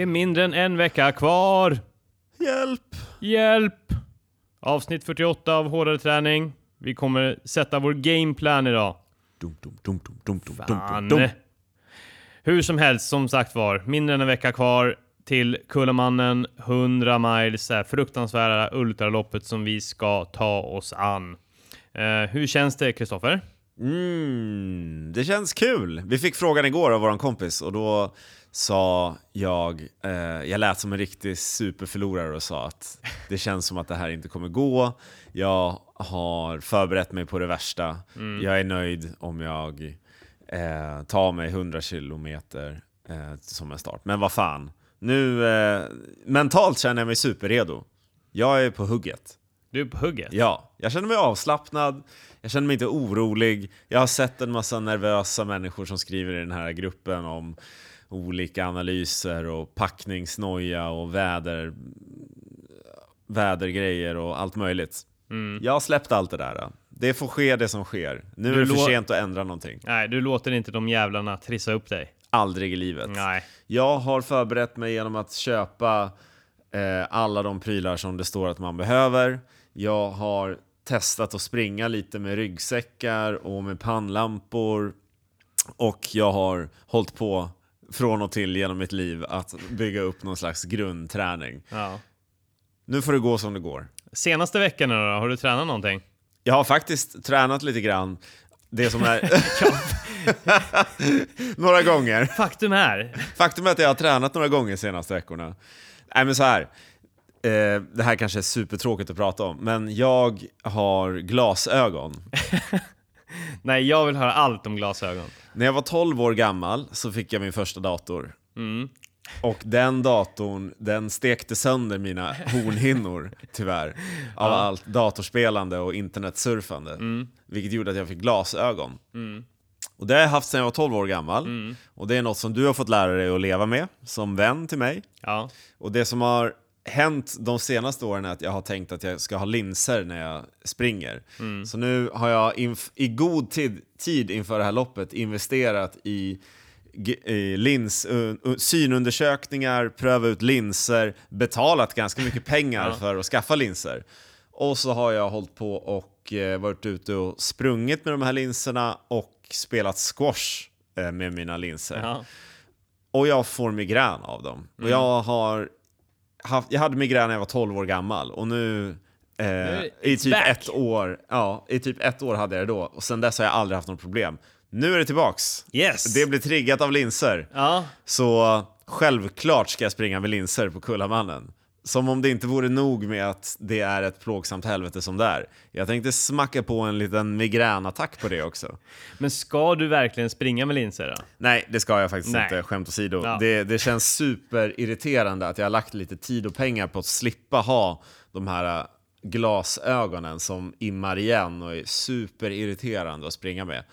Det är mindre än en vecka kvar. Hjälp! Hjälp! Avsnitt 48 av Hårdare träning. Vi kommer sätta vår gameplan idag. Dum, dum, dum, dum, dum, dum, dum, dum. Hur som helst, som sagt var, mindre än en vecka kvar till Kullamannen 100 miles, det fruktansvärda ultraloppet som vi ska ta oss an. Eh, hur känns det, Kristoffer? Mm, det känns kul. Vi fick frågan igår av vår kompis och då sa jag, eh, jag lät som en riktig superförlorare och sa att det känns som att det här inte kommer gå. Jag har förberett mig på det värsta. Jag är nöjd om jag eh, tar mig 100 kilometer eh, som en start. Men vad fan, nu eh, mentalt känner jag mig superredo. Jag är på hugget. Du är på hugget. Ja, jag känner mig avslappnad, jag känner mig inte orolig. Jag har sett en massa nervösa människor som skriver i den här gruppen om olika analyser och packningsnoja och väder, vädergrejer och allt möjligt. Jag har släppt allt det där. Det får ske det som sker. Nu Mm. Du är det för sent att ändra någonting. Nej, du låter inte de jävlarna trissa upp dig. Aldrig i livet. Nej. Jag har förberett mig genom att köpa eh, alla de prylar som det står att man behöver. Jag har testat att springa lite med ryggsäckar och med pannlampor. Och jag har hållit på från och till genom mitt liv att bygga upp någon slags grundträning. Ja. Nu får det gå som det går. Senaste veckorna då, har du tränat någonting? Jag har faktiskt tränat lite grann. Det som är... Några gånger. Faktum är, Faktum är att jag har tränat några gånger senaste veckorna. Nej men så här. Eh, det här kanske är supertråkigt att prata om, men jag har glasögon. nej jag vill höra allt om glasögon. När jag var 12 år gammal så fick jag min första dator. Mm. Och den datorn, den stekte sönder mina hornhinnor, tyvärr. Av allt datorspelande och internetsurfande. Vilket gjorde att jag fick glasögon. Och det har jag haft sedan jag var 12 år gammal. Och det är något som du har fått lära dig att leva med, som vän till mig. Ja. Och det som har hänt de senaste åren är att jag har tänkt att jag ska ha linser när jag springer. Så nu har jag i god tid, tid inför det här loppet investerat i, lins, synundersökningar, pröva ut linser, betalat ganska mycket pengar för att skaffa linser. Och så har jag hållit på och eh, varit ute och sprungit med de här linserna och spelat squash eh, med mina linser. Ja. Och jag får migrän av dem. Och Mm. jag har haft, jag hade migrän när jag var 12 år gammal och nu eh, i typ back. ett år, ja, i typ ett år hade jag det då och sen dess har jag aldrig haft något problem. Nu är det tillbaks. Yes! Det blir triggat av linser. Ja, Så självklart ska jag springa med linser på Kullamannen. Som om det inte vore nog med att det är ett plågsamt helvete som det är. Jag tänkte smacka på en liten migränattack på det också. men ska du verkligen springa med linser då? Nej, det ska jag faktiskt Nej. inte, skämt åsido. Ja. Det, det känns superirriterande att jag har lagt lite tid och pengar på att slippa ha de här äh, glasögonen som immar igen och är superirriterande att springa med.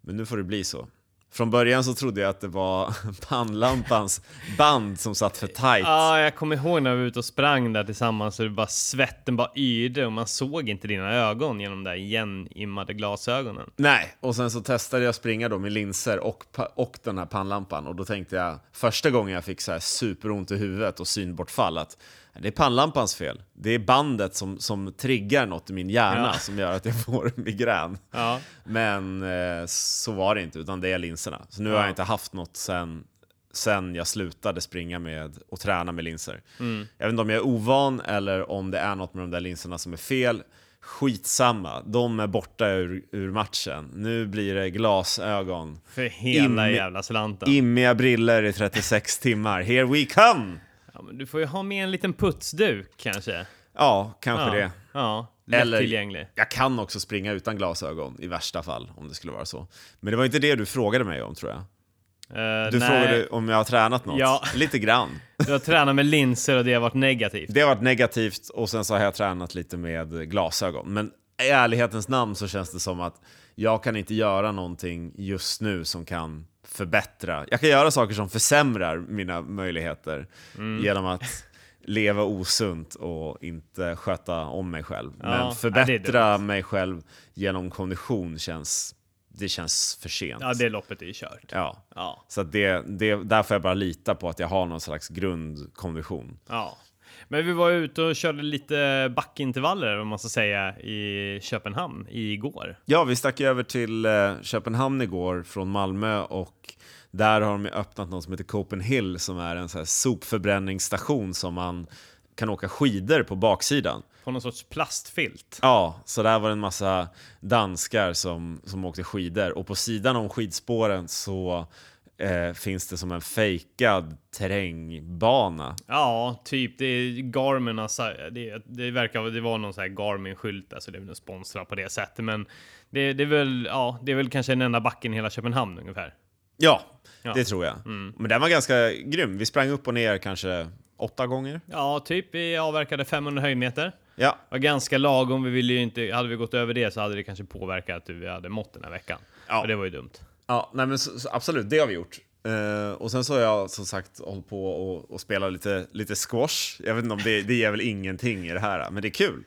Men nu får det bli så. Från början så trodde jag att det var pannlampans band som satt för tight. Ja, jag kommer ihåg när vi var ute och sprang där tillsammans och det bara svetten bara yrde och man såg inte dina ögon genom de där igenimmade glasögonen. Nej, och sen så testade jag springa då med linser och, och den här pannlampan och då tänkte jag första gången jag fick så här superont i huvudet och synbortfall att det är pannlampans fel. Det är bandet som, som triggar något i min hjärna Ja. som gör att jag får migrän. Ja, Men eh, så var det inte, utan det är linserna. Så nu har Ja. jag inte haft något sen, sen jag slutade springa med och träna med linser. Mm. Jag vet inte om jag är ovan eller om det är något med de där linserna som är fel. Skitsamma, de är borta ur, ur matchen. Nu blir det glasögon. för hela Inne- jävla slanten. Immiga briller i 36 timmar. Here we come! Ja, men du får ju ha med en liten putsduk kanske. Ja, kanske ja. det. Ja, Eller- lättillgänglig. Jag kan också springa utan glasögon i värsta fall, om det skulle vara så. Men det var inte det du frågade mig om tror jag. Eh, Du nej, frågade om jag har tränat något. Ja. Lite grann. Du har tränat med linser och det har varit negativt. Det har varit negativt och sen så har jag tränat lite med glasögon. Men i ärlighetens namn så känns det som att jag kan inte göra någonting just nu som kan förbättra. Jag kan göra saker som försämrar mina möjligheter Mm. genom att leva osunt och inte sköta om mig själv. Ja, Men förbättra mig själv genom kondition känns det känns för sent. Ja, det loppet är ju kört. Ja. Ja. Så det, det, där får jag bara lita på att jag har någon slags grundkondition. ja. Men vi var ute och körde lite backintervaller, om man ska säga, i Köpenhamn igår. Ja, vi stack över till eh, Köpenhamn igår från Malmö och där har de öppnat något som heter Copenhill som är en så här sopförbränningsstation som man kan åka skidor på baksidan. På någon sorts plastfilt. Ja, så där var det en massa danskar som, som åkte skidor och på sidan om skidspåren så eh, finns det som en fejkad terrängbana. Ja, typ. Det är Garmin, alltså, det, det verkar det var någon sån här Garmin-skylt, alltså det är väl någon sponsrad på det sättet. Men det, det, är väl, ja, det är väl kanske den enda backen i hela Köpenhamn ungefär. Ja, Ja. det tror jag. Men den var ganska grym. Vi sprang upp och ner kanske åtta gånger. Ja, typ. Vi avverkade 500 höjdmeter. Ja, var ganska lagom. Vi ville ju inte, hade vi gått över det så hade det kanske påverkat hur vi hade mått den här veckan. Ja. Och det var ju dumt. Ja, nej men så, så absolut, det har vi gjort. Eh, och sen så har jag som sagt hållit på och, och spelat lite, lite squash. Jag vet inte om det, det ger väl ingenting i det här, men det är kul.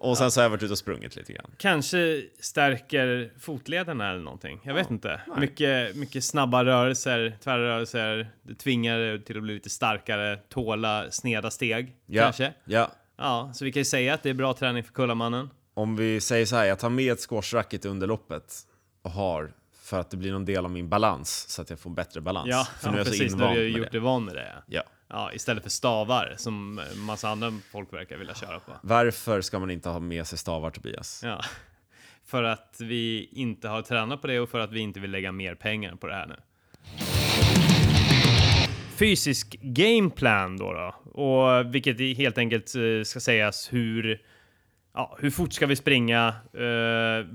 Och sen så har jag varit ute och sprungit lite grann. Kanske stärker fotlederna eller någonting. Jag vet inte. Mycket, mycket snabba rörelser, tvärrörelser. Det tvingar dig till att bli lite starkare, tåla sneda steg. Ja, Kanske. ja. Ja, så vi kan ju säga att det är bra träning för Kullamannen. Om vi säger så här, jag tar med ett squashracket under loppet och har för att det blir någon del av min balans så att jag får bättre balans. Ja, för ja nu är jag precis. Nu har du gjort dig van med det. Ja. Ja, istället för stavar som massa andra folk verkar vilja köra på. Varför ska man inte ha med sig stavar Tobias? Ja. För att vi inte har tränat på det och för att vi inte vill lägga mer pengar på det här nu. Fysisk gameplan då, då. Och vilket helt enkelt eh, ska sägas hur Ja, hur fort ska vi springa? Eh,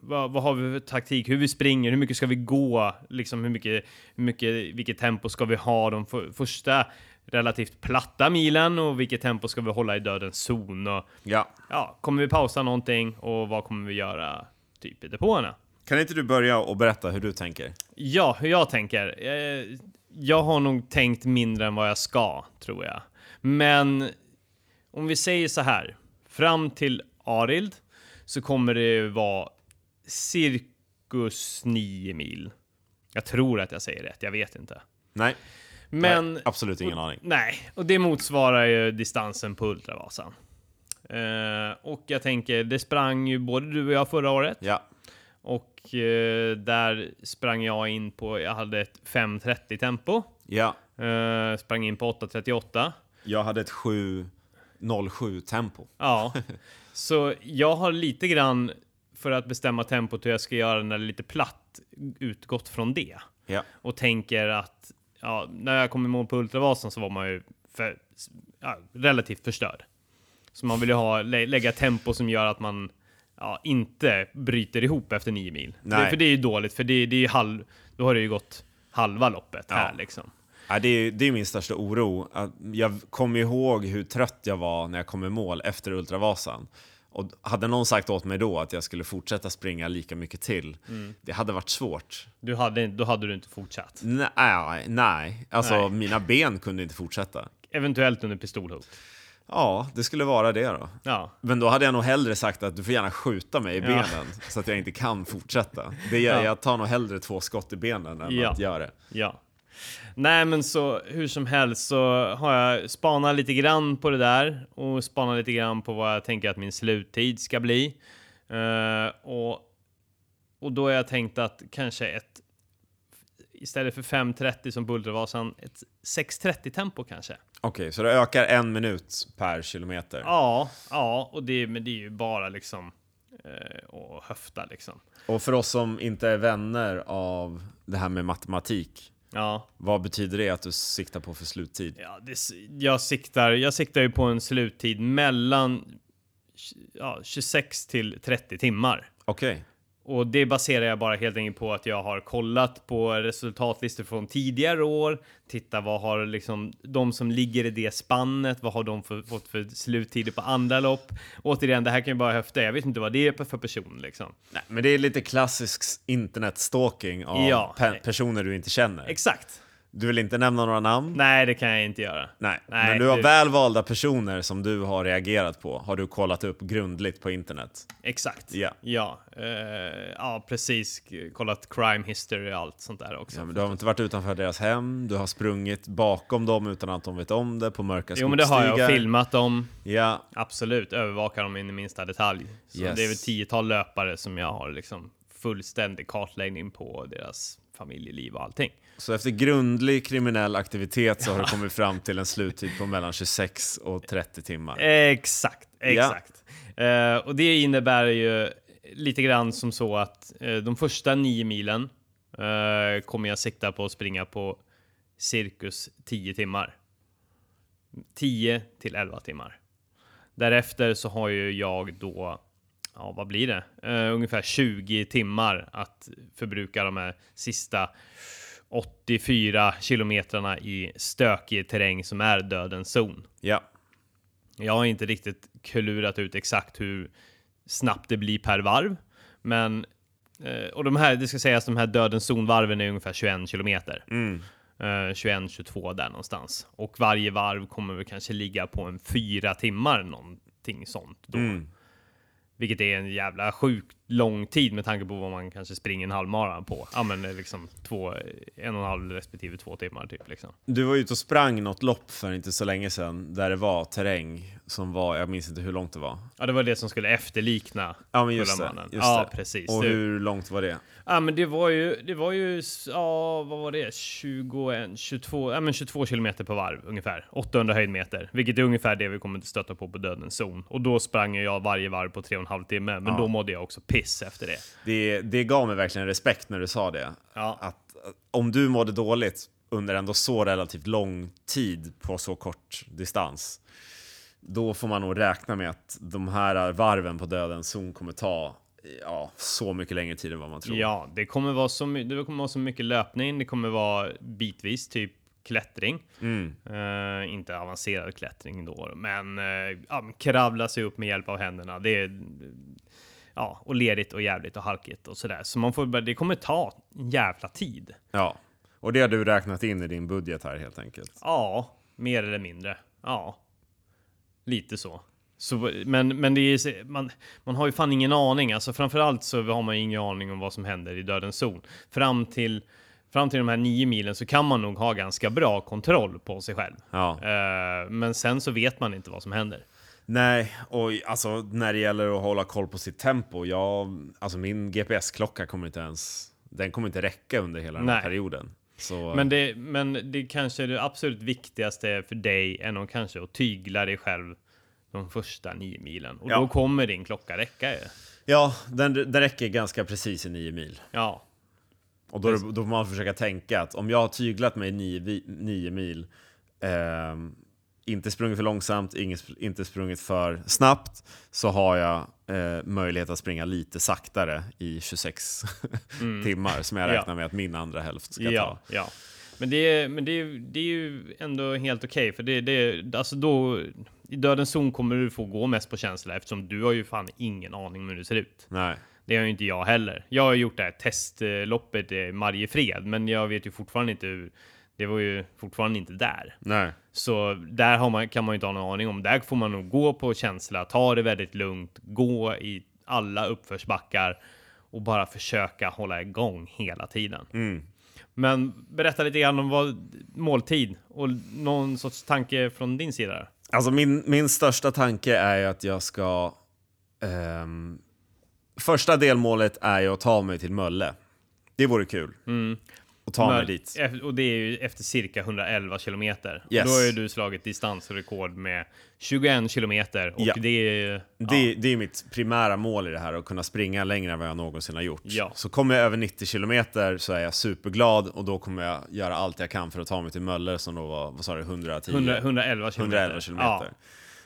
vad, vad har vi för taktik? Hur vi springer? Hur mycket ska vi gå? Liksom hur mycket, hur mycket, vilket tempo ska vi ha de för, första relativt platta milen och vilket tempo ska vi hålla i dödens zon? Och, Ja. ja, kommer vi pausa någonting och vad kommer vi göra typ i depåerna? Kan inte du börja och berätta hur du tänker? Ja, hur jag tänker. Eh, jag har nog tänkt mindre än vad jag ska, tror jag. Men om vi säger så här. Fram till Arild så kommer det vara cirkus 9 mil. Jag tror att jag säger rätt, jag vet inte. Nej, Men nej absolut ingen aning. Nej, och det motsvarar ju distansen på Ultravasan. Eh, och jag tänker, det sprang ju både du och jag förra året. Ja, Och eh, där sprang jag in på, jag hade ett 5.30 tempo. ja. Eh, sprang in på 8.38. Jag hade ett 7.07 tempo. Ja, så jag har lite grann för att bestämma tempot hur jag ska göra när det är lite platt utgått från det. Ja. Och tänker att ja, när jag kom i mål på Ultravasan så var man ju för, ja, relativt förstörd. Så man vill ju ha, lä lägga tempo som gör att man ja, inte bryter ihop efter nio mil. Nej. Det, för det är ju dåligt, för det, det är halv, då har det ju gått halva loppet här Ja. liksom. Ja, det, är, det är min största oro. Jag kommer ihåg hur trött jag var när jag kom i mål efter Ultravasan. Och hade någon sagt åt mig då att jag skulle fortsätta springa lika mycket till, det hade varit svårt. Du hade, då hade du inte fortsatt. Nej, nej. alltså Nej. mina ben kunde inte fortsätta. Eventuellt under pistolhot. Ja, det skulle vara det då. Ja, Men då hade jag nog hellre sagt att du får gärna skjuta mig i Ja. benen så att jag inte kan fortsätta. Det gör, Ja. Jag tar nog hellre två skott i benen än Ja. att göra det. ja. Nej, men så hur som helst så har jag spanat lite grann på det där och spanat lite grann på vad jag tänker att min sluttid ska bli. Eh, och, och då har jag tänkt att kanske ett istället för 5.30 som Buldervasan, ett 6.30 tempo kanske. Okej, så det ökar en minut per kilometer. Ja, ja, och det, men det är ju bara liksom eh, och höfta liksom. Och för oss som inte är vänner av det här med matematik, Ja, vad betyder det att du siktar på för sluttid? Ja, det, jag, siktar, jag siktar ju på en sluttid mellan ja, 26 till 30 timmar. Okej, Och det baserar jag bara helt enkelt på att jag har kollat på resultatlistor från tidigare år. Titta vad har liksom de som ligger i det spannet, vad har de för, fått för sluttider på andra lopp? Återigen, det här kan ju bara höfta. Jag vet inte vad det är för person liksom. Nej, men det är lite klassisk internetstalking av Ja. pe- personer du inte känner. Exakt. Du vill inte nämna några namn? Nej, det kan jag inte göra. Nej. Nej, Men du har det- välvalda personer som du har reagerat på, har du kollat upp grundligt på internet. Exakt. Ja. Ja, eh, ja precis. Kollat crime history och allt sånt där också. Ja, men du har inte varit utanför deras hem, du har sprungit bakom dem utan att de vet om det på mörka jo, men det har jag. Skogsstigar. filmat dem. Ja, Absolut. Övervakar dem in i minsta detalj. Så Yes. det är väl tiotal löpare som jag har liksom fullständig kartläggning på deras familjeliv och allting. Så efter grundlig kriminell aktivitet så har du kommit fram till en sluttid på mellan 26 och 30 timmar. Exakt, exakt. Eh, och det innebär ju lite grann som så att eh, de första nio milen eh, kommer jag sikta på att springa på cirkus 10 timmar. 10 till 11 timmar. Därefter så har ju jag då, ja vad blir det? Ungefär 20 timmar att förbruka de här sista 84 kilometrarna i stökig terräng som är dödens zon. Ja, Jag har inte riktigt klurat ut exakt hur snabbt det blir per varv, men eh, och de här, det ska sägas, de här dödens zonvarven är ungefär 21 kilometer. mm. Eh, 21-22 där någonstans. Och varje varv kommer väl kanske ligga på en fyra timmar, någonting sånt då. Mm. Vilket är en jävla sjukt lång tid med tanke på vad man kanske springer en halvmara på. Ja men eh, liksom två, en och en halv respektive två timmar typ liksom. Du var ute och sprang något lopp för inte så länge sedan där det var terräng som var, jag minns inte hur långt det var. Ja det var det som skulle efterlikna Ja men just det. Just ja det. precis. Och hur långt var det? Ja men det var ju, det var ju, ja vad var det, 21, 22, ja men 22 kilometer på varv ungefär. 800 höjdmeter, vilket är ungefär det vi kommer att stöta på på dödens zon. Och då sprang jag varje varv på tre och en halv timme, men Ja. då mådde jag också piss efter det. det? Det gav mig verkligen respekt när du sa det. Ja. Att, om du mådde dåligt under ändå så relativt lång tid på så kort distans, då får man nog räkna med att de här varven på dödens zon kommer ta ja, så mycket längre tid än vad man tror. Ja, det kommer, vara så, det kommer vara så mycket löpning, det kommer vara bitvis typ klättring. Mm. Eh, inte avancerad klättring då, men uh, kravla sig upp med hjälp av händerna. Det är ja, och lerigt och jävligt och halkigt och sådär. Så man får, det kommer ta en jävla tid. Ja, och det har du räknat in i din budget här helt enkelt. Ja, mer eller mindre. Ja, lite så. så men men det är, man, man har ju fan ingen aning. Alltså framförallt så har man ju ingen aning om vad som händer i dödens zon. Fram till, fram till de här nio milen så kan man nog ha ganska bra kontroll på sig själv. Ja. Eh, men sen så vet man inte vad som händer. Nej, och alltså när det gäller att hålla koll på sitt tempo, jag, alltså min GPS-klocka kommer inte ens, den kommer inte räcka under hela den här Nej. perioden. Så, Men det, men det kanske är det absolut viktigaste för dig är nog kanske att tygla dig själv de första nio milen. Och Ja. då kommer din klocka räcka ju. ja, den, den räcker ganska precis i nio mil. Ja, Och då, då får man försöka tänka att om jag har tyglat mig nio, nio mil, ehm, inte sprungit för långsamt, inte sprungit för snabbt, så har jag eh, möjlighet att springa lite saktare i 26 timmar som jag Mm. Ja. räknar med att min andra hälft ska ja, ta. ja. Men det är, men det är, det är ju ändå helt okej, för det, det, alltså då, i dödens zon kommer du få gå mest på känsla eftersom du har ju fan ingen aning om hur det ser ut. Nej. Det har ju inte jag heller. Jag har gjort det här testloppet i Mariefred, men jag vet ju fortfarande inte hur, det var ju fortfarande inte där. Nej. Så där har man, kan man ju inte ha någon aning om. Där får man nog gå på känsla, ta det väldigt lugnt, gå i alla uppförsbackar och bara försöka hålla igång hela tiden. Mm. Men berätta lite grann om vad måltid och någon sorts tanke från din sida. där. Alltså min, min största tanke är ju att jag ska... ehm, första delmålet är ju att ta mig till Mölle. Det vore kul. Och ta mig dit. Och det är ju efter cirka 111 kilometer. Yes. Då har ju du slagit distansrekord med 21 kilometer och Ja. det är... Det, det är mitt primära mål i det här, att kunna springa längre än vad jag någonsin har gjort. Ja. Så kommer jag över 90 kilometer så är jag superglad och då kommer jag göra allt jag kan för att ta mig till Mölle som då var, vad sa du, 110? 100, 111 kilometer. 111 kilometer. Ja.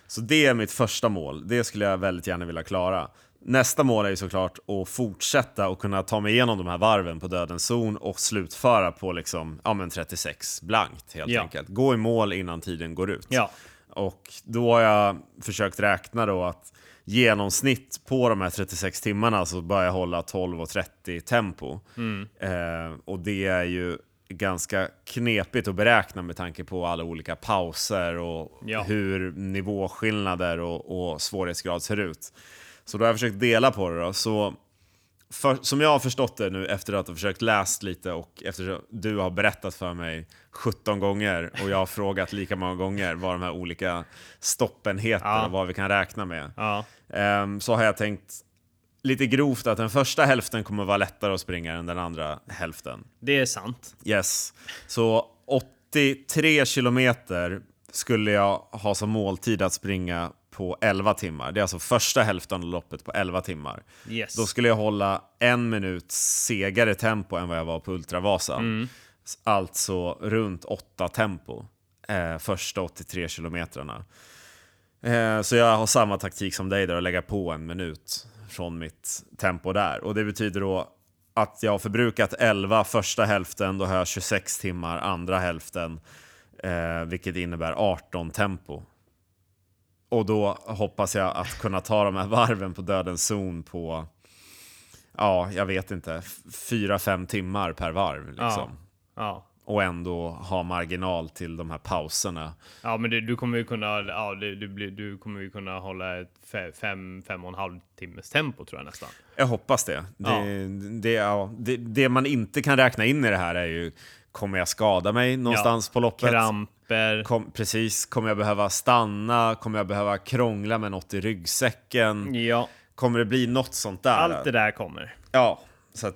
Så det är mitt första mål. Det skulle jag väldigt gärna vilja klara. Nästa mål är ju såklart att fortsätta och kunna ta mig igenom de här varven på dödens zon och slutföra på liksom, ja men 36 blankt helt Ja. enkelt. Gå i mål innan tiden går ut. Ja. Och då har jag försökt räkna då att genomsnitt på de här 36 timmarna så börjar jag hålla 12.30 tempo. Mm. Eh, och det är ju ganska knepigt att beräkna med tanke på alla olika pauser och Ja. hur nivåskillnader och, och svårighetsgrad ser ut. Så då har jag försökt dela på det. Då. Så för, som jag har förstått det nu efter att ha försökt läst lite och eftersom du har berättat för mig 17 gånger och jag har frågat lika många gånger vad de här olika stoppen heter Ja. och vad vi kan räkna med. Ja, Ehm, så har jag tänkt lite grovt att den första hälften kommer vara lättare att springa än den andra hälften. det är sant. Yes. Så 83 kilometer skulle jag ha som måltid att springa på 11 timmar. Det är alltså första hälften av loppet på 11 timmar. Yes. Då skulle jag hålla en minut segare tempo än vad jag var på Ultravasan. Alltså runt 8 tempo eh, första 83 kilometrarna. Eh, så jag har samma taktik som dig där och lägga på en minut från mitt tempo där. Och det betyder då att jag har förbrukat 11 första hälften, då har jag 26 timmar andra hälften, eh, vilket innebär 18 tempo. Och då hoppas jag att kunna ta de här varven på dödens zon på, ja, jag vet inte, 4-5 timmar per varv. Liksom. Ja. Ja. Och ändå ha marginal till de här pauserna. Ja, men du, du kommer ju kunna, ja, du, du, du kommer ju kunna hålla ett fe- fem, fem och en halv timmes tempo tror jag nästan. Jag hoppas det. Det, Ja. det, ja, det. det man inte kan räkna in i det här är ju, kommer jag skada mig någonstans på loppet? Kramper. Kom, precis, kommer jag behöva stanna? Kommer jag behöva krångla med något i ryggsäcken? Ja, Kommer det bli något sånt där? allt det där kommer. Ja, så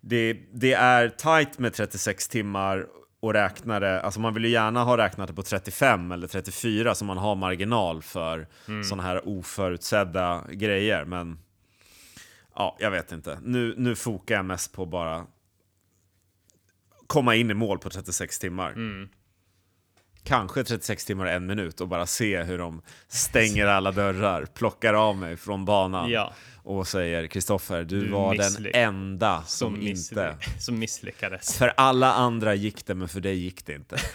det, det är tight med 36 timmar och räkna det. Alltså man vill ju gärna ha räknat det på 35 eller 34 så man har marginal för Mm. sådana här oförutsedda grejer. Men ja, jag vet inte. Nu, nu fokar jag mest på bara komma in i mål på 36 timmar. Mm. Kanske 36 timmar och en minut och bara se hur de stänger alla dörrar, plockar av mig från banan Ja, och säger Kristoffer, du, Du var misslyck- den enda som, som, inte... som misslyckades. För alla andra gick det, men för dig gick det inte.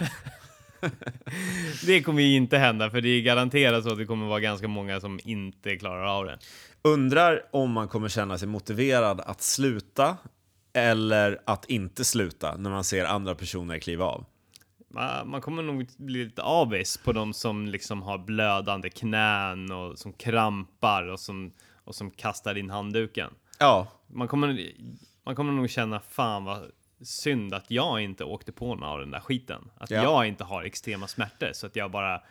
Det kommer ju inte hända, för det är garanterat så att det kommer vara ganska många som inte klarar av det. Undrar om man kommer känna sig motiverad att sluta eller att inte sluta när man ser andra personer kliva av. Man kommer nog bli lite avis på de som liksom har blödande knän och som krampar och som, och som kastar in handduken. Ja, Man kommer, man kommer nog känna fan vad synd att jag inte åkte på någon av den där skiten. Att Ja. jag inte har extrema smärtor så att jag bara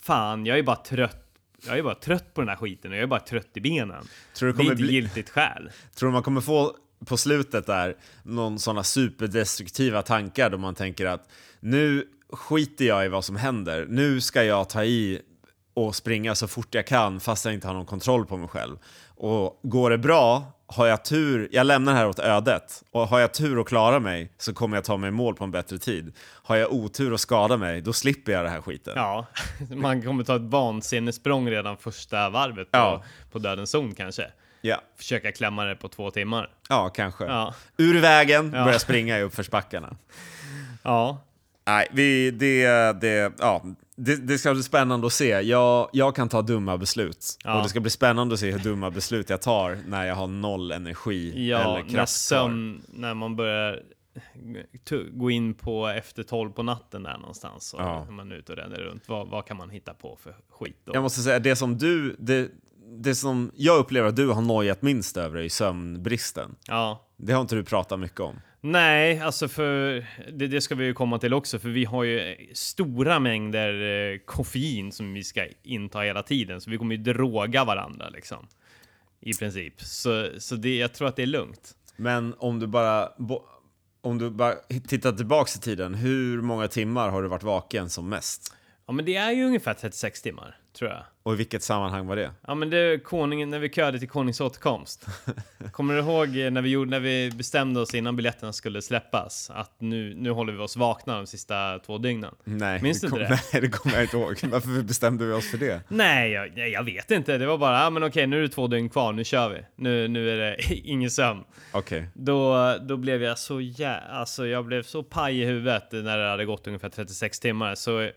fan, jag är bara trött. Jag är bara trött på den här skiten och jag är bara trött i benen. Tror du det är kommer inte bli- giltigt skäl. tror du man kommer få på slutet där någon sådana superdestruktiva tankar då man tänker att nu skiter jag i vad som händer. Nu ska jag ta i och springa så fort jag kan fast jag inte har någon kontroll på mig själv. Och går det bra, har jag tur, jag lämnar det här åt ödet. Och har jag tur och klarar mig så kommer jag ta mig i mål på en bättre tid. Har jag otur och skada mig, då slipper jag det här skiten. Ja, man kommer ta ett vansinnesprång redan första varvet på, Ja. på dödens zon kanske. Ja, Försöka klämma det på två timmar. ja kanske. Ja, Ur vägen, Ja. börja springa i uppförsbackarna. ja, Nej, vi, det, det, ja, det, det ska bli spännande att se. Jag, jag kan ta dumma beslut. Ja. Och det ska bli spännande att se hur dumma beslut jag tar när jag har noll energi ja eller när kraft sömn, när man börjar gå in på efter tolv på natten där någonstans. Och Ja. när man är ute och ränner runt. Vad, vad kan man hitta på för skit då? Jag måste säga, det som du, det, det som jag upplever att du har nojat minst över är sömnbristen. Ja. Det har inte du pratat mycket om. Nej, alltså för det, det ska vi ju komma till också, för vi har ju stora mängder eh, koffein som vi ska inta hela tiden, så vi kommer ju droga varandra liksom. I princip. Så, så det, jag tror att det är lugnt. Men om du bara, om du bara tittar tillbaks i tiden, hur många timmar har du varit vaken som mest? Ja, men det är ju ungefär 36 timmar, tror jag. Och i vilket sammanhang var det? Ja, men det är konungen, när vi köade till konungens återkomst. Kommer du ihåg eh, när vi, gjorde, när vi bestämde oss innan biljetterna skulle släppas, att nu, nu håller vi oss vakna de sista två dygnen? Nej, Minns du kom, det? Nej, det kommer jag inte ihåg. Varför bestämde vi oss för det? Nej, jag, jag- vet inte. Det var bara, ja men okej, nu är det två dygn kvar, nu kör vi. Nu, nu är det ingen sömn. Okej. Då, då blev jag så jä... Alltså jag blev så paj i huvudet när det hade gått ungefär 36 timmar. Så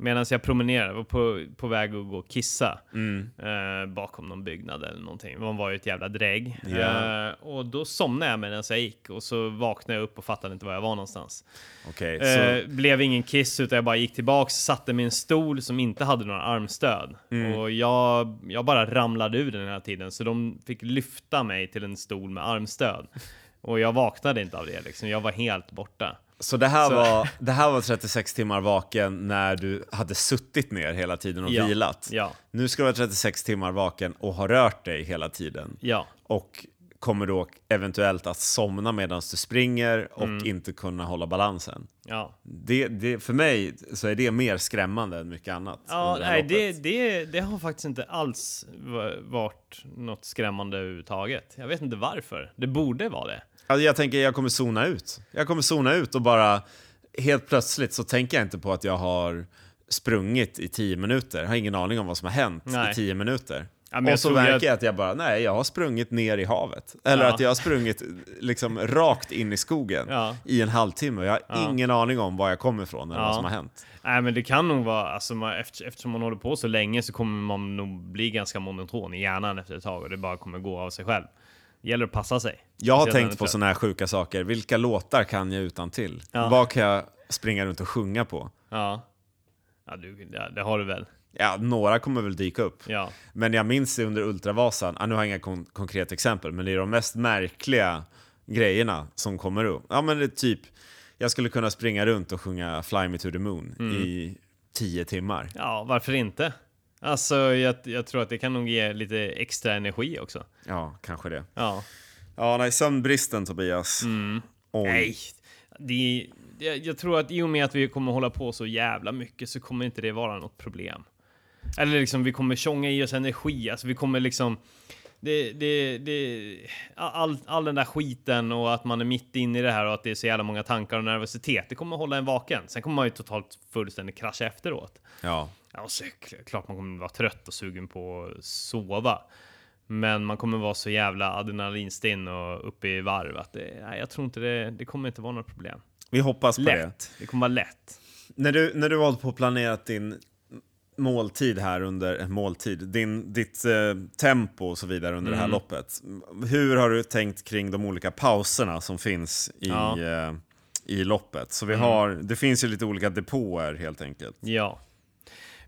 Medan jag promenerade, var på, på väg att gå och kissa Mm. eh, bakom någon byggnad eller någonting. Man var ju ett jävla drägg. Ja. Eh, och då somnade jag medan jag gick och så vaknade jag upp och fattade inte var jag var någonstans. Okej, Eh, så... blev ingen kiss utan jag bara gick tillbaks, satte mig i en stol som inte hade några armstöd. Mm. Och jag, jag bara ramlade ur den hela tiden så de fick lyfta mig till en stol med armstöd. Och jag vaknade inte av det liksom, jag var helt borta. Så det här, Så- Var, det här var 36 timmar vaken när du hade suttit ner hela tiden och Ja. vilat. Ja, Nu ska du vara 36 timmar vaken och ha rört dig hela tiden. ja, Och kommer då eventuellt att somna medan du springer och Mm. inte kunna hålla balansen. ja. Det, det, för mig så är det mer skrämmande än mycket annat. Ja, det nej, det, det, det har faktiskt inte alls va- varit något skrämmande överhuvudtaget. Jag vet inte varför. Det borde vara det. Alltså jag tänker jag kommer zona ut. Jag kommer zona ut och bara helt plötsligt så tänker jag inte på att jag har sprungit i 10 minuter. Jag har ingen aning om vad som har hänt Nej. i 10 minuter. Ja, och så märker jag- jag att jag bara, nej, jag har sprungit ner i havet. Eller Ja. att jag har sprungit liksom rakt in i skogen Ja. i en halvtimme. Jag har ingen aning om var jag kommer ifrån eller vad som har hänt. Nej, men det kan nog vara, alltså, man, efter, eftersom man håller på så länge så kommer man nog bli ganska monoton i hjärnan efter ett tag och det bara kommer gå av sig själv. Det gäller att passa sig. Jag har tänkt på sådana här sjuka saker. Vilka låtar kan jag utan till? Vad kan jag springa runt och sjunga på? Ja. Ja, du, ja, det har du väl. Ja, några kommer väl dyka upp. Ja. Men jag minns det under Ultravasan, ah, nu har jag inga kon konkreta exempel, men det är de mest märkliga grejerna som kommer upp. Ja men det är typ, jag skulle kunna springa runt och sjunga Fly Me To The Moon Mm. i tio timmar. Ja, varför inte? Alltså, jag, jag tror att det kan nog ge lite extra energi också. Ja, kanske det. Ja. Ja, nej, sömnbristen Tobias. Oj. Mm. Nej, det, jag, jag tror att i och med att vi kommer hålla på så jävla mycket så kommer inte det vara något problem. Eller liksom, vi kommer tjonga i oss energi, alltså vi kommer liksom... Det, det, det, all, all den där skiten och att man är mitt inne i det här och att det är så jävla många tankar och nervositet, det kommer hålla en vaken. Sen kommer man ju totalt fullständigt krascha efteråt. Ja. Ja, så, klart man kommer vara trött och sugen på att sova. Men man kommer vara så jävla adrenalinstinn och uppe i varv att det, nej, jag tror inte det, det kommer inte vara något problem. Vi hoppas på det. Lätt. Det kommer vara lätt. När du, när du hållit på och planerat din måltid här under, en måltid, din, ditt eh, tempo och så vidare under det här Mm. loppet. Hur har du tänkt kring de olika pauserna som finns i, Ja. Mm. eh, i loppet? Så vi har, det finns ju lite olika depåer helt enkelt. Ja.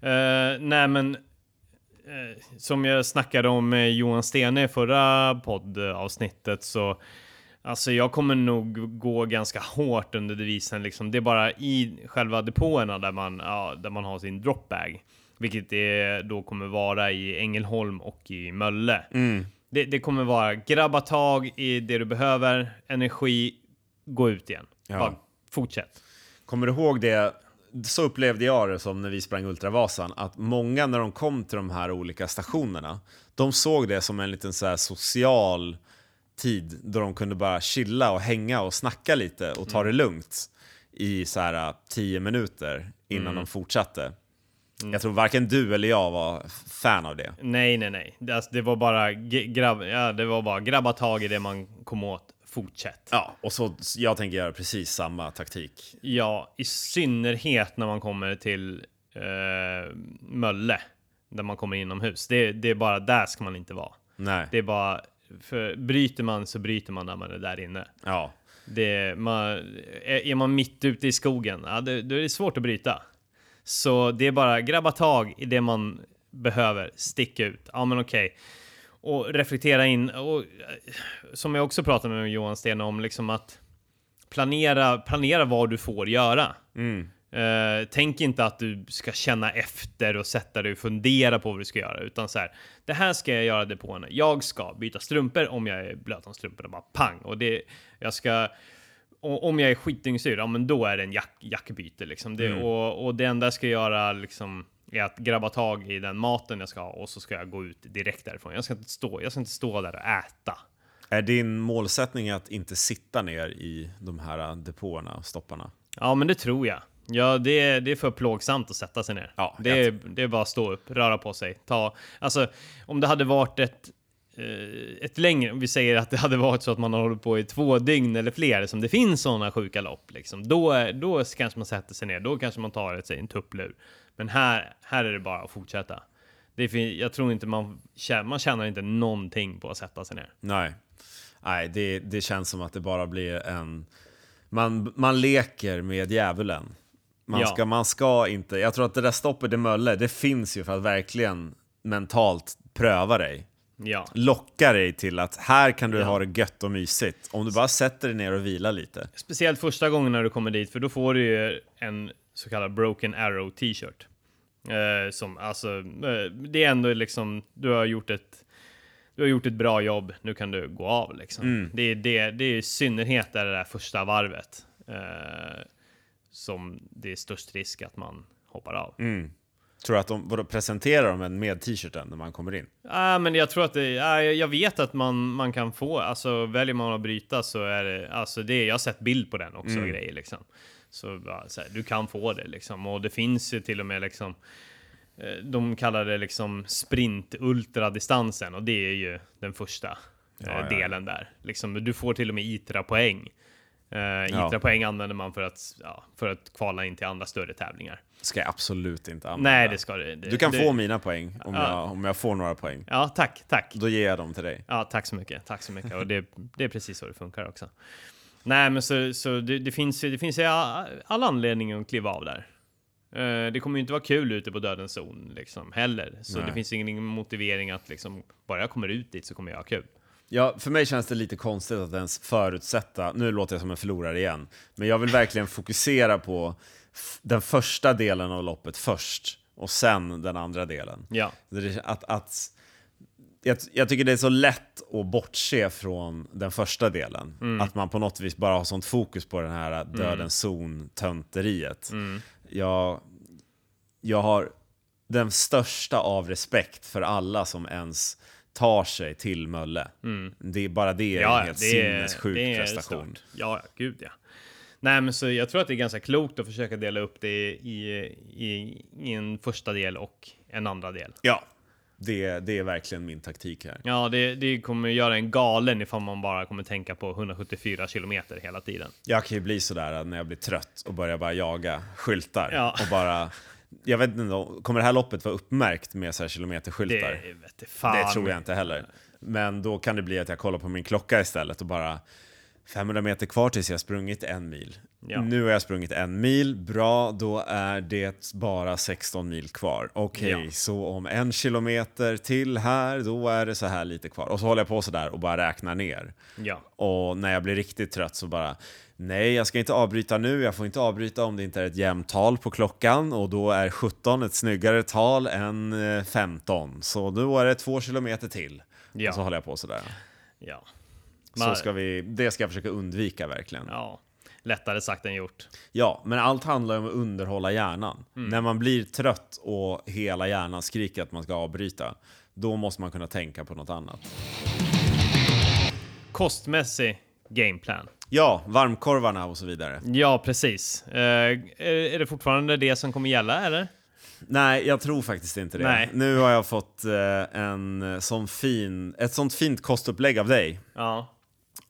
Uh, nej, men eh, som jag snackade om med Johan Stene i förra poddavsnittet så Alltså jag kommer nog gå ganska hårt under devisen liksom. Det är bara i själva depåerna där man, ja, där man har sin dropbag. Vilket det då kommer vara i Ängelholm och i Mölle. Mm. Det, det kommer vara grabba tag i det du behöver, energi, gå ut igen. Ja. Bara fortsätt. Kommer du ihåg det? Så upplevde jag det som när vi sprang Ultravasan, att många när de kom till de här olika stationerna, de såg det som en liten så social tid då de kunde bara chilla och hänga och snacka lite och ta det lugnt i så här tio minuter innan de fortsatte. Jag tror varken du eller jag var fan av det. Nej, nej, nej. Det, alltså, det var bara grabb, ja, det var bara grabba tag i det man kom åt. Fortsätt. Ja, och så jag tänker göra precis samma taktik. Ja, i synnerhet när man kommer till eh, Mölle. Där man kommer inomhus. Det, det är bara där ska man inte vara. Nej. Det är bara, för bryter man så bryter man när man är där inne. Ja. Det, man, är, är man mitt ute i skogen, ja, det, då är det svårt att bryta. Så det är bara grabba tag i det man behöver, sticka ut. Ja, men okej. Och reflektera in, och eh, som jag också pratade med Johan Sten om, liksom att planera, planera vad du får göra. Mm. Eh, tänk inte att du ska känna efter och sätta dig och fundera på vad du ska göra, utan så här. Det här ska jag göra depåerna. Jag ska byta strumpor om jag är blöt om strumporna, bara pang. Och det, jag ska, och om jag är skitdyngsyr, ja men då är det en jack, jackbyte liksom. Det, Mm. och, och det enda jag ska göra liksom är att grabba tag i den maten jag ska ha och så ska jag gå ut direkt därifrån. Jag ska inte stå, jag ska inte stå där och äta. Är din målsättning att inte sitta ner i de här depåerna och stopparna? Ja, men det tror jag. Ja, det är, det är för plågsamt att sätta sig ner. Ja, det, är, det är bara att stå upp, röra på sig, ta... Alltså, om det hade varit ett, ett längre... Om vi säger att det hade varit så att man har hållit på i två dygn eller fler, som det finns sådana sjuka lopp, liksom, då, är, då kanske man sätter sig ner. Då kanske man tar ett, sig en tupplur. Men här, här är det bara att fortsätta. Det fin- jag tror inte man, man tjänar inte någonting på att sätta sig ner. Nej, Nej det, det känns som att det bara blir en... Man, man leker med djävulen. Man, Ja. ska, man ska inte... Jag tror att det där stoppet i Mölle, det finns ju för att verkligen mentalt pröva dig. Ja, Locka dig till att här kan du Ja. ha det gött och mysigt. Om du bara sätter dig ner och vilar lite. speciellt första gången när du kommer dit, för då får du ju en så kallad Broken Arrow t-shirt. Eh, som alltså, eh, det är ändå liksom, du har gjort ett du har gjort ett bra jobb, nu kan du gå av liksom. Det är det, det är i synnerhet där det där första varvet eh, som det är störst risk att man hoppar av. Tror du att de vadå, presenterar de en med t-shirten när man kommer in? Ja, men jag tror att det, ja, jag vet att man, man kan få, alltså väljer man att bryta så är det, alltså det, jag har sett bild på den också och grejer liksom. Så, ja, så här, du kan få det liksom och det finns ju till och med liksom eh, de kallar det liksom sprint ultradistansen och det är ju den första eh, Ja, ja. delen där. Liksom, du får till och med ITRA-poäng. Eh, ITRA-poäng använder man för att, ja, för att kvala in till andra större tävlingar. Ska jag absolut inte använda. Nej, det ska det. det Du kan det, få mina poäng om, Ja. jag, om jag får några poäng. Ja, tack, tack. Då ger jag dem till dig. Ja, tack så mycket. Tack så mycket. Och det, det är precis så det funkar också. Nej, men så, så det, det finns ju det finns all, all anledning att kliva av där. Eh, det kommer ju inte vara kul ute på dödens zon liksom heller. Så Nej. det finns ingen motivering att liksom, bara jag kommer ut dit så kommer jag ha kul. Ja, för mig känns det lite konstigt att ens förutsätta, nu låter jag som en förlorare igen, men jag vill verkligen fokusera på den första delen av loppet först och sen den andra delen. Ja, Att, att, jag, jag tycker det är så lätt att bortse från den första delen. Att man på något vis bara har sånt fokus på den här dödens zon-tönteriet. Jag, jag har den största av respekt för alla som ens tar sig till Mölle. Det är bara det är en ja helt det är, sinnessjuk det är prestation. stort. Ja, ja, gud ja. Nej, men så jag tror att det är ganska klokt att försöka dela upp det i, i, i en första del och en andra del. Ja, det, det är verkligen min taktik här. Ja, det, det kommer göra en galen ifall man bara kommer tänka på 174 kilometer hela tiden. Jag kan ju bli sådär när jag blir trött och börjar bara jaga skyltar Ja. och bara jag vet inte, om- kommer det här loppet vara uppmärkt med så här Det kilometerskyltar? vet fan. Det tror jag inte heller. Men då kan det bli att jag kollar på min klocka istället och bara 500 meter kvar tills jag sprungit en mil. Ja. Nu har jag sprungit en mil, bra, då är det bara 16 mil kvar. Okej, Ja. så om en kilometer till här, då är det så här lite kvar. Och så håller jag på sådär och bara räknar ner. Ja, Och när jag blir riktigt trött så bara Nej, jag ska inte avbryta nu. Jag får inte avbryta om det inte är ett jämnt tal på klockan och då är 17 ett snyggare tal än eh, 15. Så då är det två kilometer till. Ja. Och så håller jag på sådär. ja. Så Man- ska vi, det ska jag försöka undvika verkligen. Ja. Ja, lättare sagt än gjort. men allt handlar om att underhålla hjärnan. När man blir trött och hela hjärnan skriker att man ska avbryta, då måste man kunna tänka på något annat. Kostmässig gameplan. Ja, varmkorvarna och så vidare. Ja, precis. Eh, är, det fortfarande det som kommer gälla, eller? Nej, jag tror faktiskt inte det. Nej. Nu har jag fått eh, en eh, sån fin, ett sånt fint kostupplägg av dig. Ja.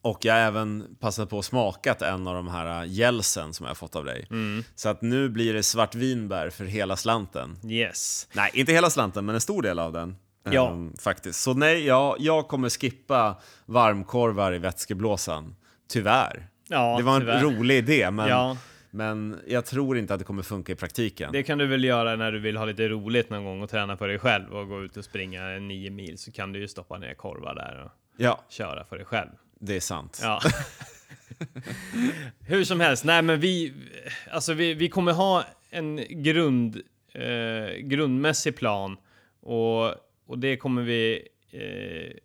Och jag har även passat på att smakat en av de här eh, gälsen som jag fått av dig. Mm. Så att nu blir det svartvinbär för hela slanten. Yes. Nej, inte hela slanten, men en stor del av den. Ja. Ehm, faktiskt. Så nej, jag, jag kommer skippa varmkorvar i vätskeblåsan. Tyvärr. Ja, det var en tyvärr. rolig idé, men, Ja. men jag tror inte att det kommer funka i praktiken. Det kan du väl göra när du vill ha lite roligt någon gång och träna för dig själv och gå ut och springa nio mil så kan du ju stoppa ner korvar där och Ja, köra för dig själv. det är sant. Ja. Hur som helst, nej men vi, alltså vi, vi kommer ha en grund, eh, grundmässig plan och, och det kommer vi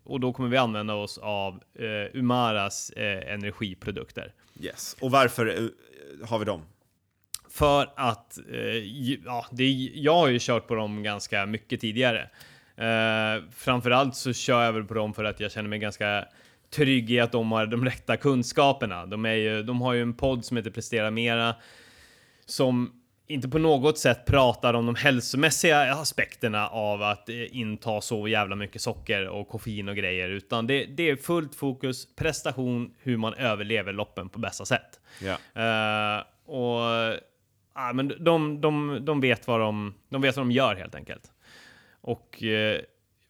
och då kommer vi använda oss av eh, Umaras eh, energiprodukter. Yes. Och varför eh, har vi dem? För att, eh, ja, det, jag har ju kört på dem ganska mycket tidigare. Eh, framförallt så kör jag väl på dem för att jag känner mig ganska trygg i att de har de rätta kunskaperna. De, är ju, de har ju en podd som heter Prestera Mera som inte på något sätt pratar om de hälsomässiga aspekterna av att eh, inta så jävla mycket socker och koffein och grejer, utan det, det är fullt fokus, prestation, hur man överlever loppen på bästa sätt. Ja. Eh, och ja, men de, de, de, vet vad de, de vet vad de gör helt enkelt. Och eh,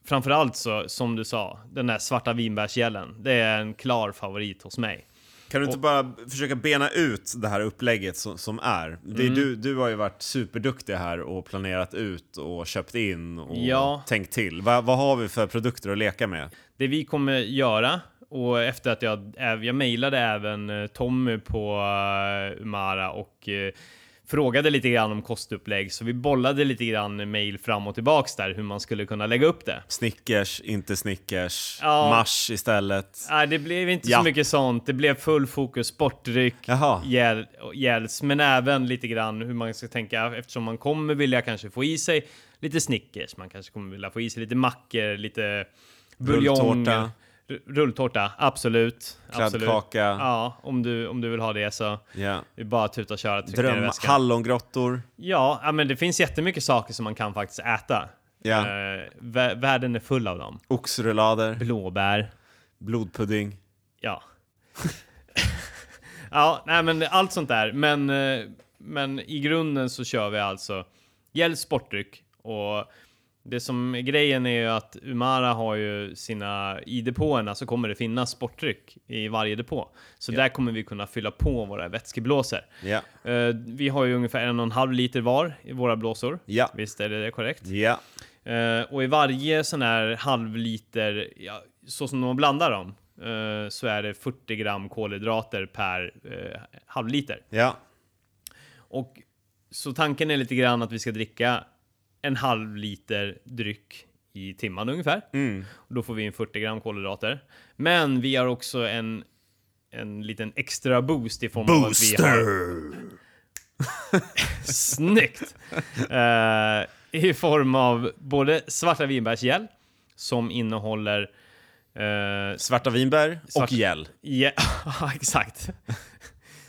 framförallt så, som du sa, den där svarta vinbärsgällen. Det är en klar favorit hos mig. Kan du inte bara försöka bena ut det här upplägget som, som är? Det Mm. du, du har ju varit superduktig här och planerat ut och köpt in och Ja. tänkt till. Va, vad har vi för produkter att leka med? Det vi kommer göra, och efter att jag, jag mejlade även eh, Tommy på eh, Umara och eh, frågade lite grann om kostupplägg, så vi bollade lite grann mejl fram och tillbaks där, hur man skulle kunna lägga upp det. Snickers, inte Snickers, Ja. Mars istället. Nej, det blev inte Ja. så mycket sånt. Det blev full fokus sportdryck, gälls, men även lite grann hur man ska tänka eftersom man kommer vilja kanske få i sig lite Snickers, man kanske kommer vilja få i sig lite mackor, lite buljong. Rulltårta. Rulltårta, absolut. Kladdkaka. Ja, om du, om du vill ha det så. Ja. Det är bara att tuta och köra. Dröm, hallongrottor. Ja, men det finns jättemycket saker som man kan faktiskt äta. Vä- världen är full av dem. Oxrullader, Blåbär. blodpudding. Ja. ja, nej men allt sånt där. Men, eh, men i grunden så kör vi alltså gäll sportdryck. Och det som är grejen är ju att Umara har ju sina, i depåerna så kommer det finnas sportdryck i varje depå. Så där kommer vi kunna fylla på våra vätskeblåsor. Eh, vi har ju ungefär en och en halv liter var i våra blåsor. Ja. Visst är det, det korrekt? Ja. Eh, och i varje sån här halvliter, ja, så som de blandar dem, eh, så är det 40 gram kolhydrater per eh, halvliter. Ja. Och så tanken är lite grann att vi ska dricka en halv liter dryck i timmen ungefär. Mm. Och då får vi in 40 gram kolhydrater. Men vi har också en, en liten extra boost i form av att vi har Snyggt! Eh, I form av både svarta vinbärsgel som innehåller eh, Svarta vinbär och Svart- gel. ja, exakt.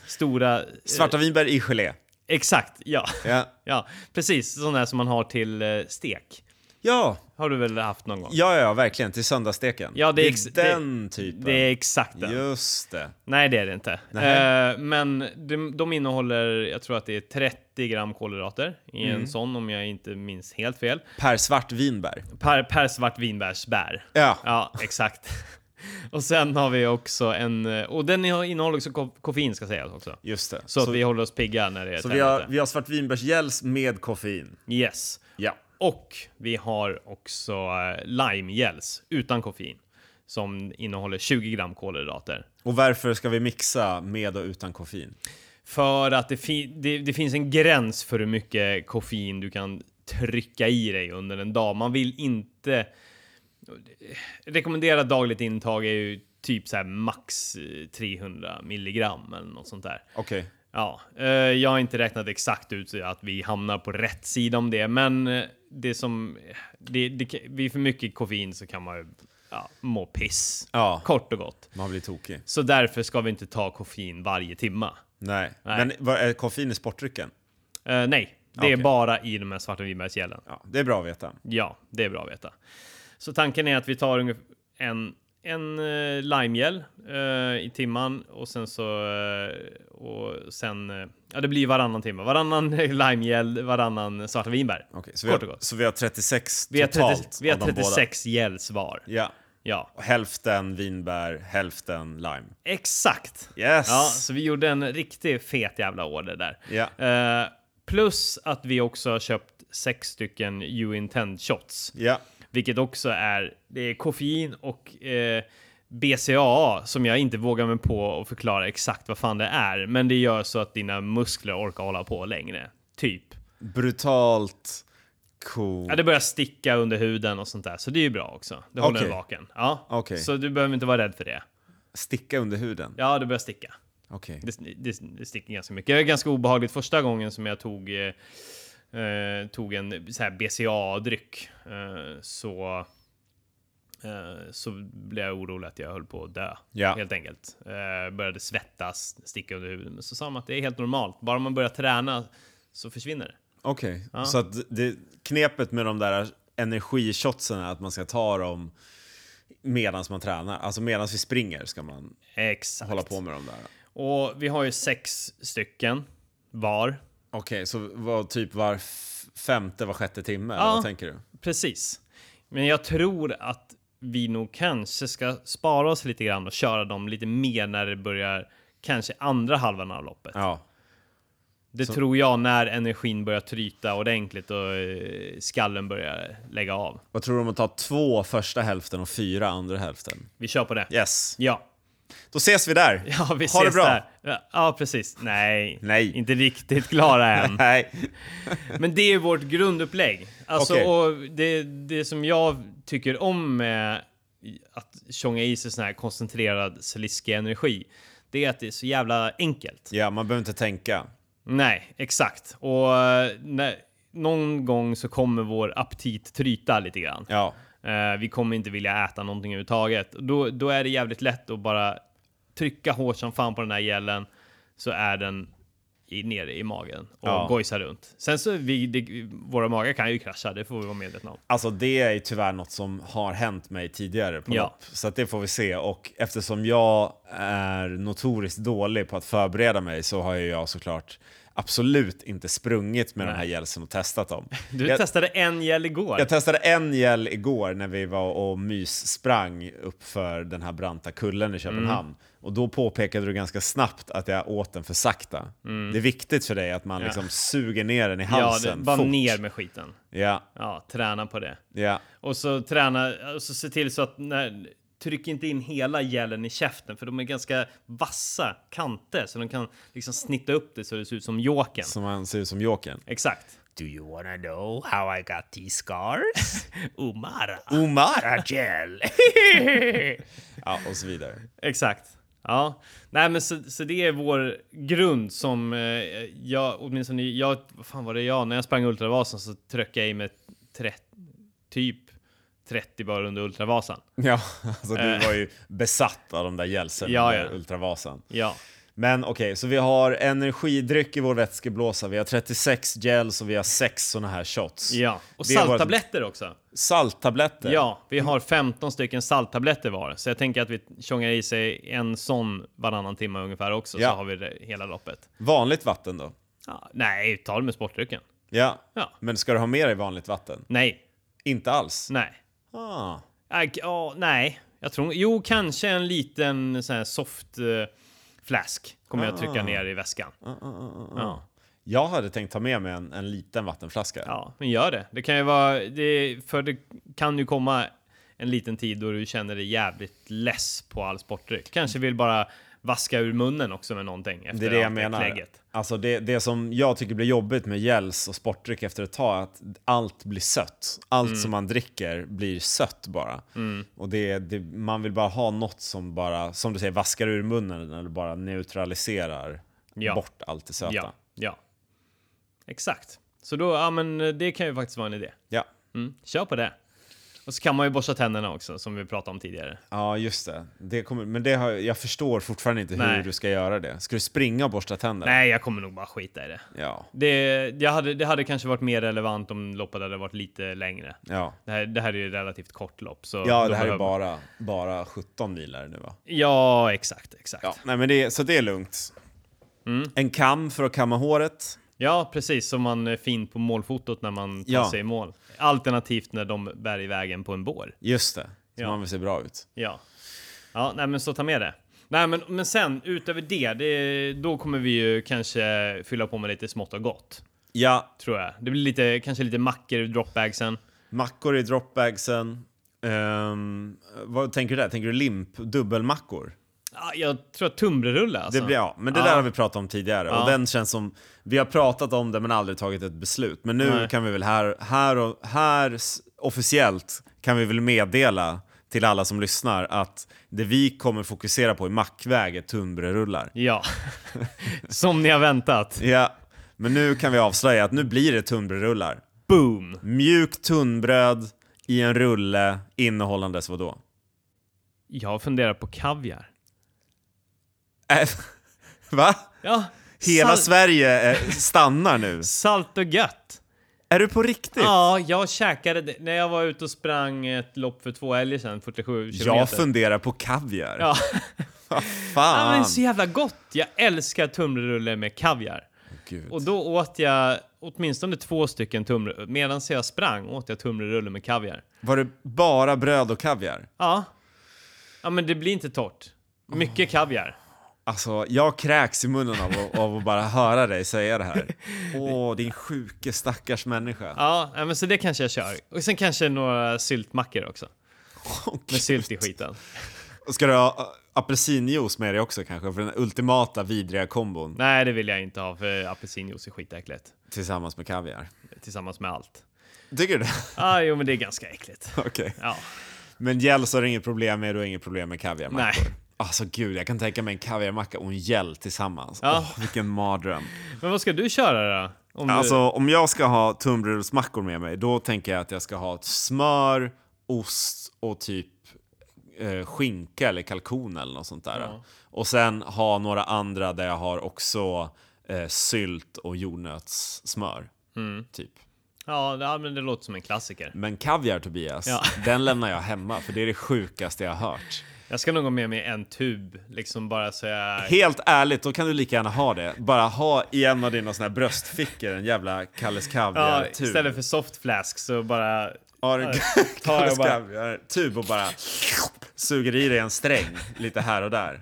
Stora... eh, Svarta vinbär i gelé. Exakt, ja. Ja. ja. Precis, sådana där som man har till eh, stek. Ja. Har du väl haft någon gång? ja, ja, verkligen. Till söndagssteken. Ja, det är ex- den typen. Det är exakt den. Just det. Nej, det är det inte. Eh, men de, de innehåller, jag tror att det är 30 gram kolhydrater i Mm. en sån om jag inte minns helt fel. Per svart vinbär. Per, per svart vinbärsbär. Ja. Ja, exakt. Och sen har vi också en, och den innehåller också ko- koffein ska sägas också. Just det. Så, att vi håller oss pigga när det är så vi har, vi har svartvinbärsgels med koffein. Yes. Ja. Och vi har också eh, limegels utan koffein. Som innehåller 20 gram kolhydrater. Och varför ska vi mixa med och utan koffein? För att det, fi- det, det finns en gräns för hur mycket koffein du kan trycka i dig under en dag. Man vill inte... Rekommenderat dagligt intag är ju typ så max eh, 300 milligram eller något sånt där. Okej. Ja, eh, jag har inte räknat exakt ut att vi hamnar på rätt sida om det, men eh, det som... Det, det, vid för mycket koffein så kan man ja, må piss. Ja, Kort och gott. man blir tokig. Så därför ska vi inte ta koffein varje timma. Nej. Nej. Men vad är koffein i sportdrycken? Eh, nej, det är Okej. bara i de här svarta vinbärsgällen. Ja, det är bra att veta. Ja, det är bra att veta. Så tanken är att vi tar ungefär en, en uh, limegel eh, i timman och sen så eh, och sen eh, ja, det blir varannan timme. Varannan limegel, varannan svarta vinbär. Okej, så, vi har, så vi har 36 Vi har, totalt 30, vi har av de båda. 36 gels var. Ja. Ja, Och hälften vinbär, hälften lime. exakt. Yes! Ja, så vi gjorde en riktigt fet jävla order där. Ja. Eh, plus att vi också har köpt sex stycken You Intend shots. Ja. Vilket också är, det är koffein och eh, BCAA som jag inte vågar mig på att förklara exakt vad fan det är. Men det gör så att dina muskler orkar hålla på längre. Typ. Brutalt cool. Ja, det börjar sticka under huden och sånt där. Så det är ju bra också. Det håller en vaken. Ja. Okej. Så du behöver inte vara rädd för det. Sticka under huden? Ja, det börjar sticka. Okej. Det, det, det sticker ganska mycket. Det är ganska obehagligt första gången som jag tog, eh, eh, tog en så här BCA-dryck. Eh, så, eh, så blev jag orolig att jag höll på att dö. Ja. Helt enkelt. Eh, började svettas, sticka under huden. Men så sa de att det är helt normalt. Bara man börjar träna så försvinner det. Okej. Ja. Så att det, knepet med de där energishotsen är att man ska ta dem medan man tränar. Alltså medan vi springer ska man Exakt. hålla på med dem där. Och vi har ju sex stycken var. Okej, så var typ var femte, var sjätte timme? Ja. Vad tänker du? Precis. Men jag tror att vi nog kanske ska spara oss lite grann och köra dem lite mer när det börjar kanske andra halvan av loppet. Ja. Det Så- tror jag när energin börjar tryta ordentligt och eh, skallen börjar lägga av. Vad tror du om att ta två första hälften och fyra andra hälften? Vi kör på det. Yes. Ja. Då ses vi där. Ja, vi ses Ha det bra. där. Ja, precis. Nej, Nej. inte riktigt klara än. Nej. Men det är vårt grundupplägg. Alltså, Okej. och det, det som jag tycker om med att tjonga i sig sån här koncentrerad saliski energi, det är att det är så jävla enkelt. Ja, man behöver inte tänka. Nej, exakt. Och eh, när, någon gång så kommer vår aptit tryta lite grann. Ja. Eh, vi kommer inte vilja äta någonting överhuvudtaget. Då, då är det jävligt lätt att bara trycka hårt som fan på den här gällen så är den i, nere i magen och Ja. gojsar runt. Sen så vi, det, våra magar kan ju krascha, det får vi vara medvetna om. Alltså det är ju tyvärr något som har hänt mig tidigare på Ja. lopp. Så att det får vi se. Och eftersom jag är notoriskt dålig på att förbereda mig så har ju jag såklart absolut inte sprungit med Nej. den här gälsen och testat dem. Du jag, testade en gel igår. jag testade en gel igår när vi var och myssprang upp för den här branta kullen i Köpenhamn. Mm. Och då påpekade du ganska snabbt att jag åt den för sakta. Det är viktigt för dig att man Mm. Ja. liksom suger ner den i ja, halsen det, bara fort. ner med skiten. Ja, Ja, träna på det. ja. Och så träna, och så se till så att när, tryck inte in hela gelen i käften för de är ganska vassa kanter så de kan liksom snitta upp det så det ser ut som jokern. Som man ser ut som Jokern. Exakt. Do you wanna know how I got these scars? Omara. Omara gel! ja, och så vidare. Exakt. Ja, nej men så, så det är vår grund som eh, jag, åtminstone jag, vad fan var det jag, när jag sprang Ultravasan så tryckte jag i mig 30, typ 30 bara under Ultravasan. Ja, alltså du Eh. var ju besatt av de där gelsen Ja, under ja. Ultravasan. Ja, Men okej, så vi har energidryck i vår vätskeblåsa, vi har 36 gels och vi har 6 såna här shots. ja. Och Det är vårt- salttabletter också. Salttabletter. Ja, vi har 15 stycken salttabletter var, så jag tänker att vi tjongar i sig en sån varannan timme ungefär också, Ja. så har vi det hela loppet. Vanligt vatten då? Ja, nej, ta det med sportdrycken. Ja. Ja. Men ska du ha med dig vanligt vatten? Nej, Inte alls? nej. Ah. Äh, ja, nej. Jag tror, jo, kanske en liten sån här soft eh, flask kommer jag trycka Ah. ner i väskan. Ah, ah, ah, ah. Ja. Jag hade tänkt ta med mig en, en liten vattenflaska. ja, men gör det. Det kan ju vara, det, för det kan ju komma en liten tid då du känner dig jävligt less på all sportdryck. Kanske vill bara vaska ur munnen också med någonting efter Det är det jag menar. klägget. Alltså det, det som jag tycker blir jobbigt med gels och sportdryck efter ett tag är att allt blir sött. Allt Mm. som man dricker blir sött bara. Och det, det, man vill bara ha något som bara, som du säger, vaskar ur munnen eller bara neutraliserar Ja. bort allt det söta. Ja, ja. Exakt. Så då, ja men det kan ju faktiskt vara en idé. Ja. Mm, kör på det. Och så kan man ju borsta tänderna också, som vi pratade om tidigare. Ja, just det. det kommer, men det har, jag förstår fortfarande inte hur Nej. du ska göra det. Ska du springa och borsta tänderna? Nej, jag kommer nog bara skita i det. Ja. Det, jag hade, det hade kanske varit mer relevant om loppet hade varit lite längre. Ja, Det här, det här är ju relativt kort lopp. Så ja det här är behöver- bara, bara 17 mil är det nu va? Ja, exakt, exakt. Ja. nej, men det, så det är lugnt. Mm. En kam för att kamma håret. Precis som man är fin på målfotot när man tar Ja. sig i mål. Alternativt när de bär i vägen på en bår. Just det, så Ja. man vill se bra ut. Ja. Ja, nej men så ta med det. Nej men, men sen utöver det, det, då kommer vi ju kanske fylla på med lite smått och gott. Ja, Tror jag. Det blir lite, kanske lite mackor i dropbagsen. mackor i dropbagsen. Ehm, vad tänker du där? Tänker du limp, dubbelmackor? Ja, jag tror att tunnbrödsrulle alltså. Det blir, ja, men det där har vi pratat om tidigare och den känns som, vi har pratat om det men aldrig tagit ett beslut. Men nu Nej. kan vi väl här, här, och, här officiellt kan vi väl meddela till alla som lyssnar att det vi kommer fokusera på i mackväg är tunnbrödsrullar. Ja. Som ni har väntat. Ja, men nu kan vi avslöja att nu blir det tunnbrödsrullar. Boom! Mjukt tunnbröd i en rulle innehållandes vadå? Jag funderar på kaviar. Äh, va? Ja. Hela salt, Sverige eh, stannar nu. salt och gött. Är du på riktigt? Ja, jag käkade det när jag var ute och sprang ett lopp för två helger sedan, 47 kilometer. Jag funderar på kaviar. Ja. Vad ja, fan? men så jävla gott! Jag älskar tunnbrödsrulle med kaviar. gud. Och då åt jag åtminstone två stycken tunnbröd. Medan jag sprang åt jag tunnbrödsrulle med kaviar. Var det bara bröd och kaviar? Ja. Ja, men det blir inte torrt. Mycket kaviar. Alltså, jag kräks i munnen av, att- av att bara höra dig säga det här. Åh, din sjuke stackars människa. Ja, men så det kanske jag kör. Och sen kanske några syltmackor också. Med sylt i skiten. Ska du ha ä, apelsinjuice med dig också kanske? För den ultimata vidriga kombon Nej, det vill jag inte ha för apelsinjuice är skitäckligt. tillsammans med kaviar. Tillsammans med allt. Tycker du det? Ja, jo, men det är ganska äckligt. Okej. Ja. Men gäll har du inget problem med, du har inget problem med kaviarmackor? Nej. Alltså gud, jag kan tänka mig en kaviarmacka och en gäll tillsammans. Ja. Åh, vilken mardröm. Men vad ska du köra då? Om du... Alltså om jag ska ha tunnbrödsmackor med mig, då tänker jag att jag ska ha smör, ost och typ eh, skinka eller kalkon eller något sånt där. Ja. Och sen ha några andra där jag har också eh, sylt och jordnötssmör. Mm. Typ. Ja, det, ja, men det låter som en klassiker. Men kaviar Tobias, Ja. den lämnar jag hemma för det är det sjukaste jag har hört. Jag ska nog ha med mig en tub, liksom bara så jag... Helt ärligt, då kan du lika gärna ha det. Bara ha i en av dina såna här bröstfickor en jävla Kalles Ja, Kaviar-tub. istället för soft flask så bara... Ja, Kalles Kaviar-tub och bara suger i dig en sträng lite här och där.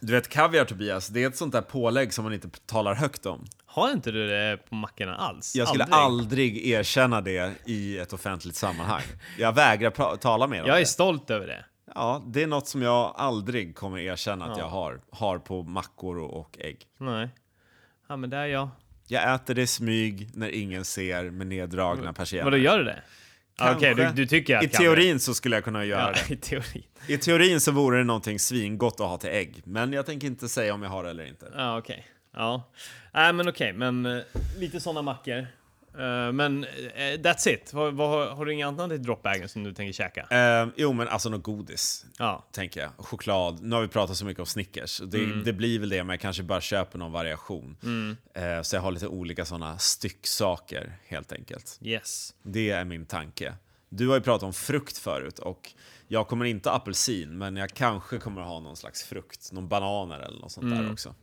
Du vet kaviar Tobias, det är ett sånt där pålägg som man inte talar högt om. Har inte du det på mackorna alls? Jag skulle aldrig, erkänna det i ett offentligt sammanhang. Jag vägrar tala med om Jag är det. stolt över det. Ja, det är något som jag aldrig kommer erkänna att Ja. jag har, har på mackor och, ägg. Nej. Ja, men det är jag. Jag äter det i smyg när ingen ser med neddragna persienner. Vadå, gör du det? Ja, Okej, du, du tycker att I teorin så skulle jag kunna göra Ja, det. i teorin. I teorin så vore det någonting svingott att ha till ägg, men jag tänker inte säga om jag har det eller inte. Ja, okej. Ja. Nej, men okej, men eh, lite sådana mackor. Eh, men eh, that's it. Vad, har- har du inget annat i dropbagen som du tänker käka? Eh, jo, men alltså något godis, Ja. tänker jag. Choklad. Nu har vi pratat så mycket om Snickers. Det, Mm. det blir väl det, men jag kanske bara köper någon variation. Eh, så jag har lite olika sådana stycksaker, helt enkelt. Yes. Det är min tanke. Du har ju pratat om frukt förut och jag kommer inte ha apelsin, men jag kanske kommer ha någon slags frukt. Någon bananer eller något sånt Mm. där också.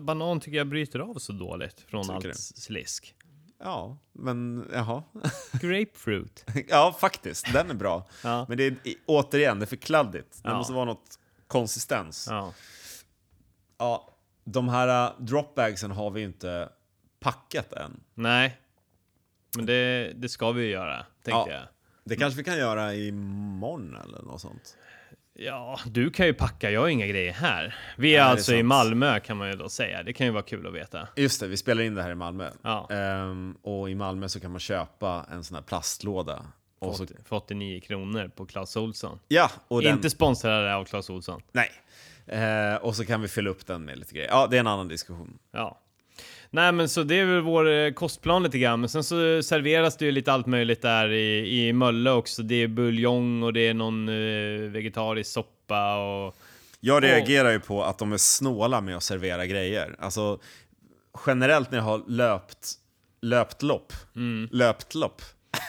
Banan tycker jag bryter av så dåligt från Tycker allt slisk. Ja, men jaha. Grapefruit. ja, faktiskt. Den är bra. Ja. Men det är återigen, det är för kladdigt. Det Ja. måste vara något konsistens. Ja. Ja. de här uh, dropbagsen har vi inte packat än. Nej. Men det, det ska vi ju göra, tänkte Ja. jag. Det kanske vi kan göra imorgon eller något sånt. Ja, du kan ju packa, jag har inga grejer här. Vi är Nej, det är alltså i. Malmö kan man ju då säga. Det kan ju vara kul att veta. Just det, vi spelar in det här i Malmö. Ja. Ehm, och i Malmö så kan man köpa en sån här plastlåda. Och så, För 89 kronor på Clas Ohlson. ja, och den, Inte sponsrade av Clas Ohlson. Nej. Eh, och så kan vi fylla upp den med lite grejer. Ja, det är en annan diskussion. Ja. Nej men så det är väl vår eh, kostplan lite grann. Men sen så serveras det ju lite allt möjligt där i, i Mölle också. Det är buljong och det är någon eh, vegetarisk soppa och... Jag reagerar ju på att de är snåla med att servera grejer. Alltså, generellt när jag har löpt, löpt lopp, löpt lopp,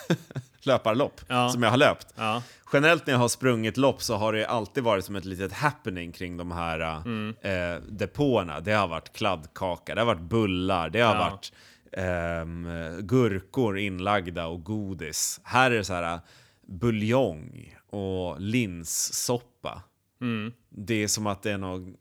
löparlopp, Ja. som jag har löpt. Ja. Generellt när jag har sprungit lopp så har det alltid varit som ett litet happening kring de här eh, depåerna. Det har varit kladdkaka, det har varit bullar, det har Ja. varit ehm, gurkor inlagda och godis. Här är det så här buljong och linssoppa. Mm. Det är som att det är någon,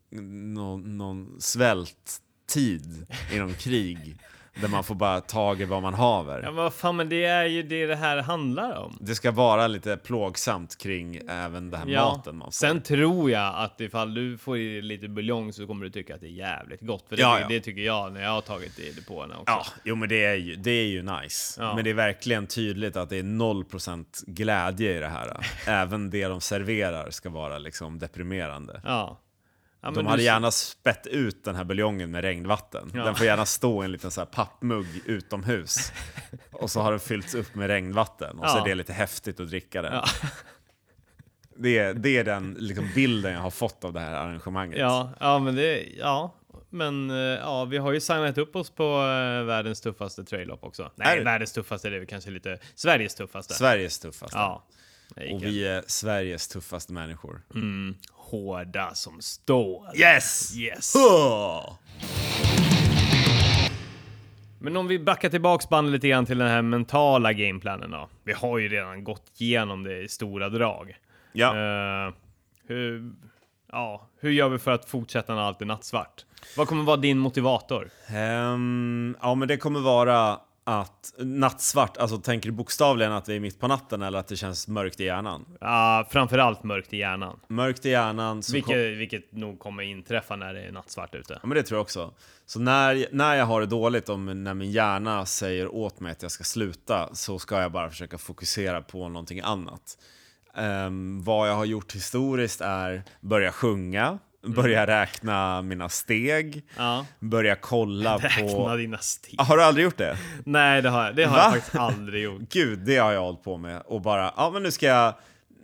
någon, någon svälttid i någon krig där man får bara tag i vad man haver. Ja men vad fan, men det är ju det det här handlar om. Det ska vara lite plågsamt kring även den här maten man får. Sen tror jag att ifall du får i dig lite buljong så kommer du tycka att det är jävligt gott. För det, Ja, ja. det tycker jag när jag har tagit det i depåerna också. Ja, jo men det är ju, det är ju nice. Ja. Men det är verkligen tydligt att det är 0% glädje i det här. Även det de serverar ska vara liksom deprimerande. Ja. Ja De hade du- gärna spett ut den här buljongen med regnvatten. Ja. Den får gärna stå i en liten så här pappmugg utomhus. Och så har den fyllts upp med regnvatten. Och så Ja. är det lite häftigt att dricka den. Det, är, det är den liksom, bilden jag har fått av det här arrangemanget. Ja, ja, men det, ja. Men eh, ja, vi har ju signat upp oss på eh, världens tuffaste trail-up också. Är Nej, det? världens tuffaste, det är väl kanske lite Sveriges tuffaste. Sveriges tuffaste. Ja. Och vi är Sveriges tuffaste människor. Mm, hårda som stål. Yes! Yes! Huh! Men om vi backar tillbaks bandet lite grann till den här mentala gameplanen då. Vi har ju redan gått igenom det i stora drag. Ja. Eh, hur, ja, hur gör vi för att fortsätta när allt är nattsvart? Vad kommer vara din motivator? Ehm, ja, men det kommer vara att nattsvart, alltså tänker du bokstavligen att vi är mitt på natten eller att det känns mörkt i hjärnan? Ja, framförallt mörkt i hjärnan. Mörkt i hjärnan, Vilket, vilket nog kommer inträffa när det är nattsvart ute. Ja, men det tror jag också. Så när, när jag har det dåligt, om när min hjärna säger åt mig att jag ska sluta, så ska jag bara försöka fokusera på någonting annat. Ehm, vad jag har gjort historiskt är börja sjunga, börja räkna mina steg, Ja. börja kolla Räkna på... dina steg. Ah, Har du aldrig gjort det? Nej, det har jag, det har jag faktiskt aldrig gjort. Gud, det har jag hållit på med. Och bara, ja men nu ska jag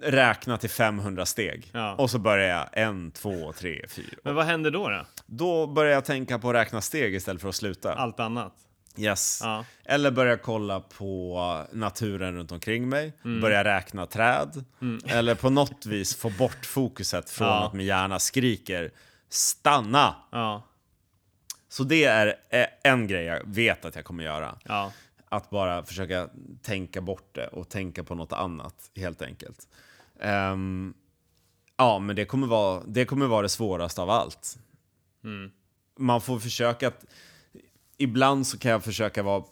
räkna till 500 steg. Ja. Och så börjar jag en, två, tre, fyra. Men vad händer då? då? Då börjar jag tänka på att räkna steg istället för att sluta. Allt annat? Yes. Ja. Eller börja kolla på naturen runt omkring mig, Mm. börja räkna träd. Eller på något vis få bort fokuset från Ja. att min hjärna skriker stanna. Ja. Så det är eh, en grej jag vet att jag kommer göra. Att bara försöka tänka bort det och tänka på något annat, helt enkelt. Ehm, ja, men det kommer, vara, det kommer vara det svåraste av allt. Man får försöka att... Ibland så kan jag försöka vara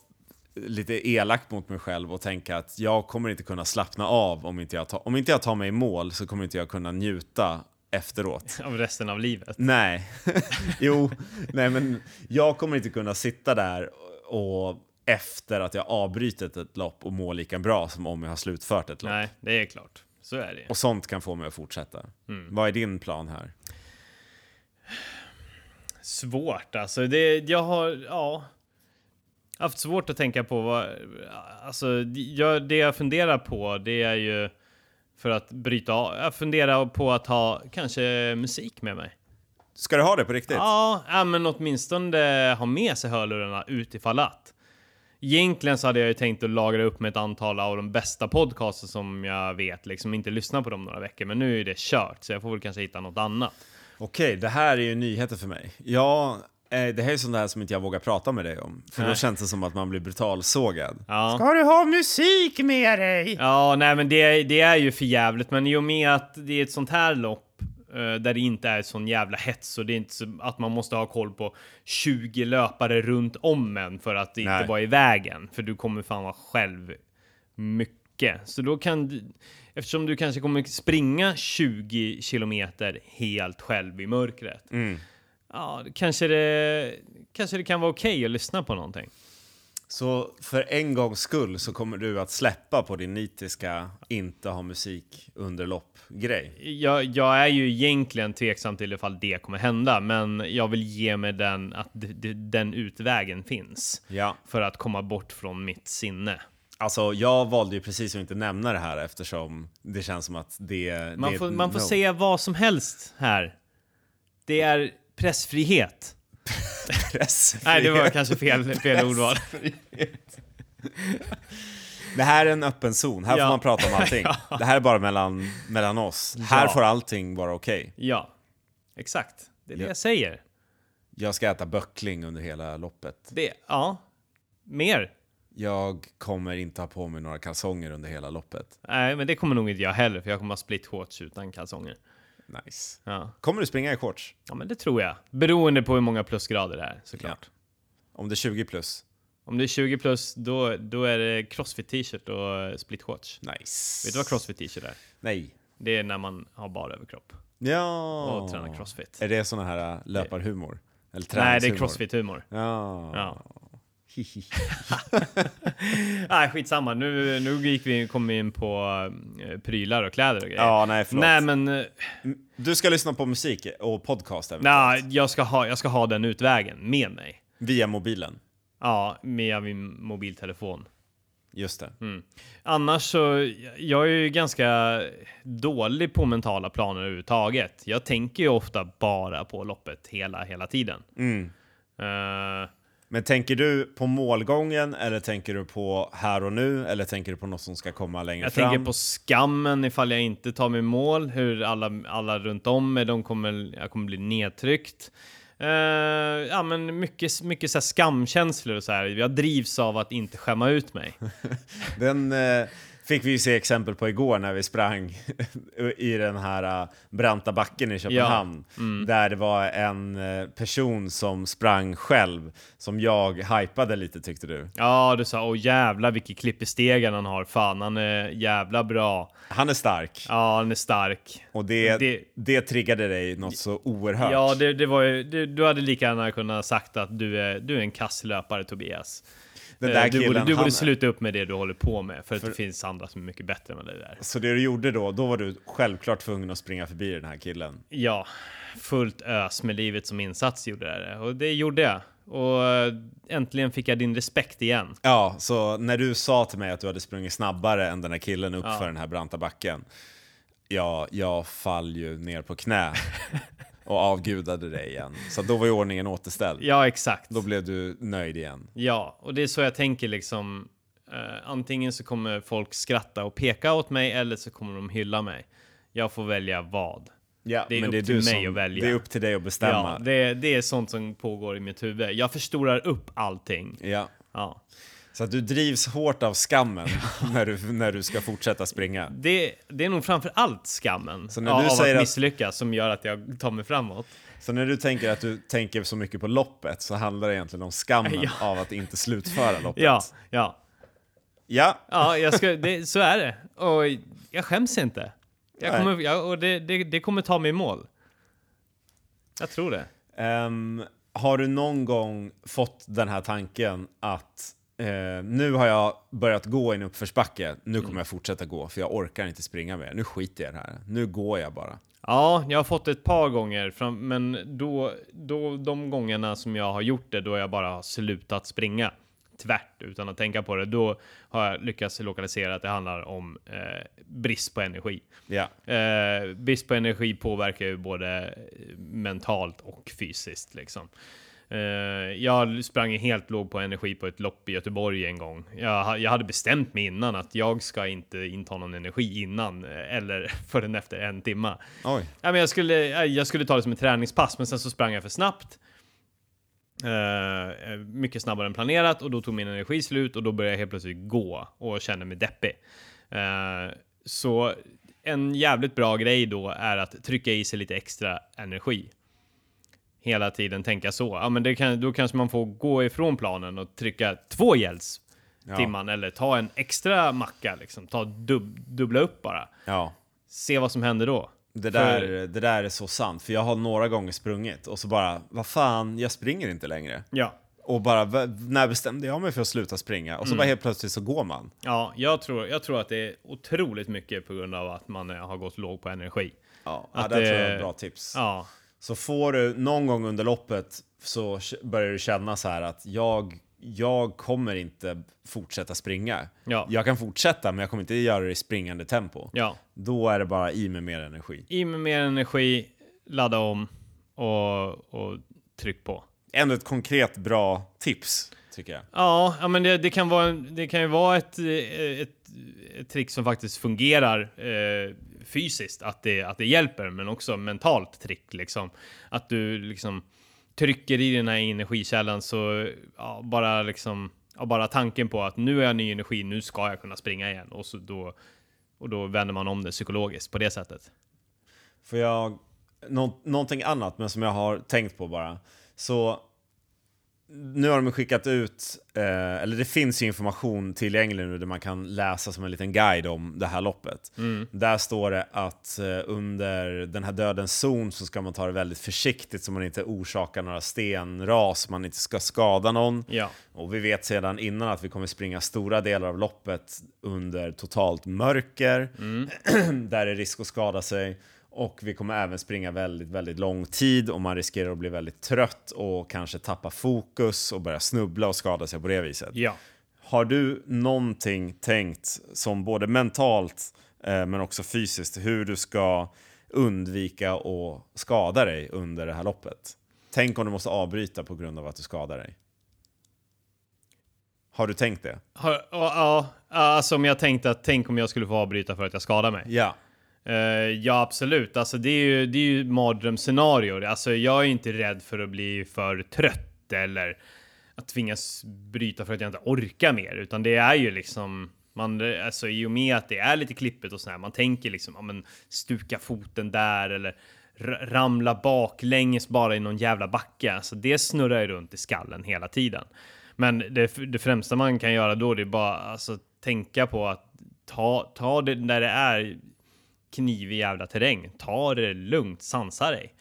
lite elak mot mig själv och tänka att jag kommer inte kunna slappna av om inte jag tar, om inte jag tar mig i mål så kommer inte jag kunna njuta efteråt. Av resten av livet? Nej, jo, nej men jag kommer inte kunna sitta där och efter att jag avbrutit ett lopp och må lika bra som om jag har slutfört ett lopp. Nej, det är klart. Så är det. Och sånt kan få mig att fortsätta. Vad är din plan här? Svårt alltså. Det, jag har, ja, haft svårt att tänka på vad, alltså jag, det jag funderar på det är ju för att bryta av, jag funderar på att ha kanske musik med mig. Ska du ha det på riktigt? Ja, ja, men åtminstone ha med sig hörlurarna utifall att. Egentligen så hade jag ju tänkt att lagra upp med ett antal av de bästa podcaster som jag vet, liksom inte lyssna på dem några veckor, men nu är det kört, så jag får väl kanske hitta något annat. Okej, det här är ju nyheter för mig. Ja, eh, det här är sånt där som inte jag vågar prata med dig om. För då Nej. känns det som att man blir brutalsågad. Ja. Ska du ha musik med dig? Ja, nej men det, det är ju för jävligt. Men i och med att det är ett sånt här lopp eh, där det inte är sån jävla hets och det är inte så att man måste ha koll på 20 löpare runt om en för att det Nej. inte vara i vägen. För du kommer fan vara själv mycket. Så då kan du, eftersom du kanske kommer springa 20 kilometer helt själv i mörkret. Ja, kanske det, kanske det kan vara okej att lyssna på någonting. Så för en gångs skull så kommer du att släppa på din nitiska inte ha musik under lopp-grej. Jag, jag är ju egentligen tveksam till ifall det kommer hända, men jag vill ge mig den att den utvägen finns Ja. för att komma bort från mitt sinne. Alltså, jag valde ju precis att inte nämna det här eftersom det känns som att det, Man det får, man får no. säga vad som helst här. Det är pressfrihet. Pressfrihet. Nej, det var kanske fel, fel ordval. Det här är en öppen zon, här Ja. får man prata om allting. Det här är bara mellan, mellan oss. Här Ja. får allting vara okej. Ja, exakt. Det är det Ja. jag säger. Jag ska äta böckling under hela loppet. Det, ja, mer. Jag kommer inte ha på mig några kalsonger under hela loppet. Nej, men det kommer nog inte jag heller, för jag kommer ha split shorts utan kalsonger. Nice. Ja. Kommer du springa i shorts? ja, men det tror jag. Beroende på hur många plusgrader det är, såklart. Om det är 20 plus? Om det är 20 plus, då, då är det crossfit t-shirt och split shorts. Nice. Vet du vad crossfit t-shirt är? Nej. Det är när man har bara överkropp Ja. och tränar crossfit. Är det såna här äh, löparhumor? Eller Nej, det är crossfit-humor. Ja. Ja. Nej, skitsamma. Nu, nu gick vi, kom vi in på eh, prylar och kläder och grejer. Ja, nej förlåt. Nej, men eh, Du ska lyssna på musik och podcast även. nej, jag, ska ha, jag ska ha den utvägen med mig. Via mobilen. Ja, med min mobiltelefon. Just det. Mm. Annars så, jag är ju ganska dålig på mentala planer överhuvudtaget. Jag tänker ju ofta bara på loppet hela, hela tiden. Mm. Eh, Men tänker du på målgången eller tänker du på här och nu eller tänker du på något som ska komma längre jag fram? tänker på skammen ifall jag inte tar mig mål, hur alla, alla runt om mig, de kommer, jag kommer bli nedtryckt. Eh, ja, men mycket, mycket så här skamkänslor och så här. Jag drivs av att inte skämma ut mig. Den eh, fick vi ju se exempel på igår när vi sprang i den här uh, branta backen i Köpenhamn. Mm. Där det var en eh, person som sprang själv, som jag hypade lite tyckte du. Ja, du sa åh jävlar vilket klipp i stegen han har. Fan, han är jävla bra. Han är stark. Ja, han är stark. Och det, Det- det, triggade dig något så oerhört. Ja, det, det var ju, det, du hade lika gärna kunnat sagt att du är, du är en kasslöpare Tobias. Den Eh, där du killen, borde, du borde sluta upp med det du håller på med, för, att det finns andra som är mycket bättre än det där. Så det du gjorde då, då var du självklart tvungen att springa förbi den här killen. Ja, fullt ös med livet som insats gjorde det. Och det gjorde jag. Och eh, äntligen fick jag din respekt igen. Ja, så när du sa till mig att du hade sprungit snabbare än den här killen upp Ja. för den här branta backen. Ja, jag fall ju ner på knä och avgudade dig igen. Så då var ju ordningen återställd. Ja, exakt. Då blev du nöjd igen. Ja, och det är så jag tänker liksom. Eh, antingen så kommer folk skratta och peka åt mig eller så kommer de hylla mig. Jag får välja vad. Ja, Det är men upp det är till mig som, att välja. Det är upp till dig att bestämma. Ja, det, det är sånt som pågår i mitt huvud. Jag förstorar upp allting. Ja. Ja. Så att du drivs hårt av skammen när du, när du ska fortsätta springa. Det, det är nog framför allt skammen Så när av du säger att att- misslyckas som gör att jag tar mig framåt. Så när du tänker att du tänker så mycket på loppet så handlar det egentligen om skammen Ja. av att inte slutföra loppet. Ja, ja. Ja, Ja, jag ska, det, så är det. Och jag skäms inte. Jag Nej. kommer, jag, och det, det, det kommer ta mig i mål. Jag tror det. Ehm, har du någon gång fått den här tanken att eh, nu har jag börjat gå i en uppförsbacke, nu kommer jag fortsätta gå för jag orkar inte springa mer. Nu skiter jag i det här. Nu går jag bara. Ja, jag har fått det ett par gånger, fram, men då, då, de gångerna som jag har gjort det, då jag bara har slutat springa tvärt utan att tänka på det, då har jag lyckats lokalisera att det handlar om eh, brist på energi. Ja. Eh, brist på energi påverkar ju både mentalt och fysiskt liksom. Eh, jag sprang helt låg på energi på ett lopp i Göteborg en gång. Jag, jag hade bestämt mig innan att jag ska inte inta någon energi innan eh, eller förrän efter en timma. Oj. Ja, men jag, skulle, jag skulle ta det som ett träningspass, men sen så sprang jag för snabbt. Eh, mycket snabbare än planerat och då tog min energi slut och då började jag helt plötsligt gå och kände mig deppig. Eh, så en jävligt bra grej då är att trycka i sig lite extra energi. Hela tiden tänka så. Ja, men det kan, då kanske man får gå ifrån planen och trycka två gälls Ja. timman eller ta en extra macka liksom. Ta dub, dubbla upp bara. Ja. Se vad som händer då. Det där, det där är så sant, för jag har några gånger sprungit och så bara, vad fan, jag springer inte längre. Ja. Och bara, när bestämde jag mig för att sluta springa? Och så Mm. bara helt plötsligt så går man. Ja, jag tror, jag tror att det är otroligt mycket på grund av att man eh, har gått låg på energi. Ja, Att ja det tror jag är ett bra tips. Ja, Så får du någon gång under loppet så börjar du känna så här att jag, jag kommer inte fortsätta springa. Ja. Jag kan fortsätta men jag kommer inte göra det i springande tempo. ja. Då är det bara i med mer energi. I med mer energi, ladda om och, och tryck på. Ändå ett konkret bra tips tycker jag. Ja, ja men det, det, kan vara det kan ju vara ett, ett, ett trick som faktiskt fungerar eh, fysiskt, att det, att det hjälper, men också mentalt trick liksom. Att du liksom trycker i den här energikällan så ja, bara liksom, ja, bara tanken på att nu är jag ny energi, nu ska jag kunna springa igen och så då och då vänder man om det psykologiskt på det sättet. För jag, nå, någonting annat men som jag har tänkt på bara. Så nu har de skickat ut, eh, eller det finns ju information tillgänglig nu där man kan läsa som en liten guide om det här loppet. Där står det att eh, under den här dödens zon så ska man ta det väldigt försiktigt så man inte orsakar några stenras, man inte ska skada någon. Ja. Och vi vet sedan innan att vi kommer springa stora delar av loppet under totalt mörker, där det är risk att skada sig. Och vi kommer även springa väldigt, väldigt lång tid och man riskerar att bli väldigt trött och kanske tappa fokus och börja snubbla och skada sig på det viset. Ja. Har du någonting tänkt som både mentalt eh, men också fysiskt hur du ska undvika att skada dig under det här loppet? Tänk om du måste avbryta på grund av att du skadar dig. Har du tänkt det? Ja, alltså om jag tänkte att tänk om jag skulle få avbryta för att jag skadar mig. Ja. Uh, ja, absolut. Alltså, det är ju, det är ju mardrömsscenarier. Alltså, jag är inte rädd för att bli för trött eller att tvingas bryta för att jag inte orkar mer, utan det är ju liksom man, alltså i och med att det är lite klippet och sådär, man tänker liksom, ja men stuka foten där eller ramla baklänges bara i någon jävla backe. Alltså det snurrar ju runt i skallen hela tiden. Men det, det främsta man kan göra då, det är bara alltså tänka på att ta, ta det när det är knivig jävla terräng. Ta det lugnt, sansa dig.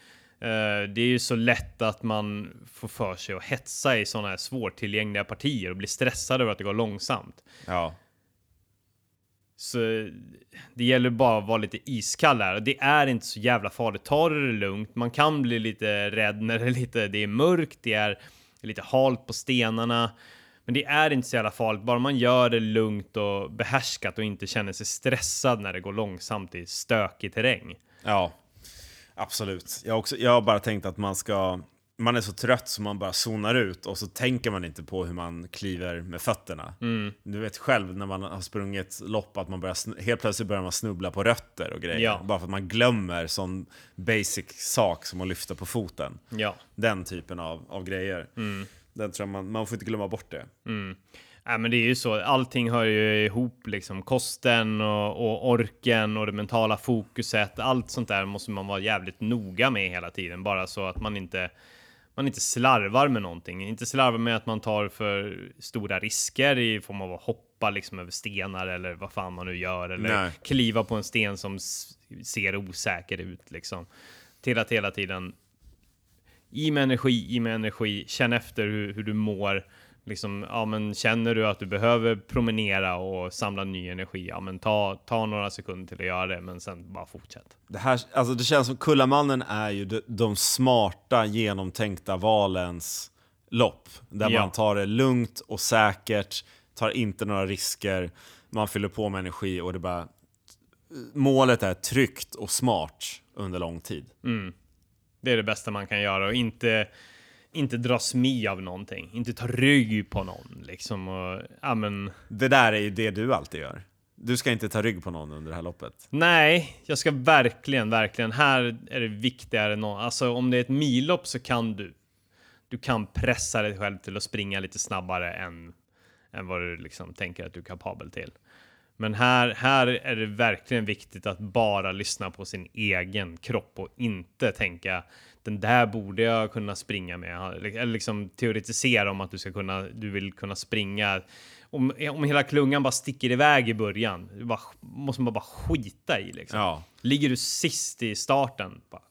Uh, det är ju så lätt att man får för sig att hetsa i sådana här svårtillgängliga partier och bli stressad över att det går långsamt. Ja. Så det gäller bara att vara lite iskall där. Det är inte så jävla farligt. Ta det lugnt. Man kan bli lite rädd när det är lite, det är mörkt, det är lite halt på stenarna. Men det är inte så jävla farligt, bara man gör det lugnt och behärskat och inte känner sig stressad när det går långsamt i stökig terräng. Ja, absolut. Jag har, också, jag har bara tänkt att man ska man är så trött så man bara zonar ut och så tänker man inte på hur man kliver med fötterna. Mm. Du vet själv när man har sprungit lopp att man börjar, helt plötsligt börjar man snubbla på rötter och grejer. Ja. Bara för att man glömmer sån basic sak som att lyfta på foten. Ja. Den typen av, av grejer. Mm. Den tror man, man får inte glömma bort det. Mm. Ja, men det är ju så, allting hör ju ihop liksom. Kosten och, och, orken och det mentala fokuset. Allt sånt där måste man vara jävligt noga med hela tiden. Bara så att man inte man inte slarvar med någonting. Inte slarvar med att man tar för stora risker i form av att hoppa liksom över stenar eller vad fan man nu gör. Eller Nej. kliva på en sten som ser osäker ut liksom. Till att hela tiden i med energi, i med energi, känn efter hur, hur du mår liksom, ja men känner du att du behöver promenera och samla ny energi, ja men ta, ta några sekunder till att göra det, men sen bara fortsätt. Det, här, alltså det känns som Kullamannen är ju de, de smarta, genomtänkta valens lopp. Där Ja. man tar det lugnt och säkert, tar inte några risker, man fyller på med energi och det bara... Målet är tryggt och smart under lång tid. Det är det bästa man kan göra och inte, inte dras med av någonting, inte ta rygg på någon liksom och ja men Det där är ju det du alltid gör. Du ska inte ta rygg på någon under det här loppet. Nej, jag ska verkligen, verkligen. Här är det viktigare än något. Alltså om det är ett millopp så kan du. Du kan pressa dig själv till att springa lite snabbare än, än vad du liksom tänker att du är kapabel till. Men här, här är det verkligen viktigt att bara lyssna på sin egen kropp och inte tänka den där borde jag kunna springa med. Eller liksom teoretisera om att du ska kunna, du vill kunna springa. Om, om hela klungan bara sticker iväg i början, det bara, måste man bara skita i liksom. Ja. Ligger du sist i starten, bara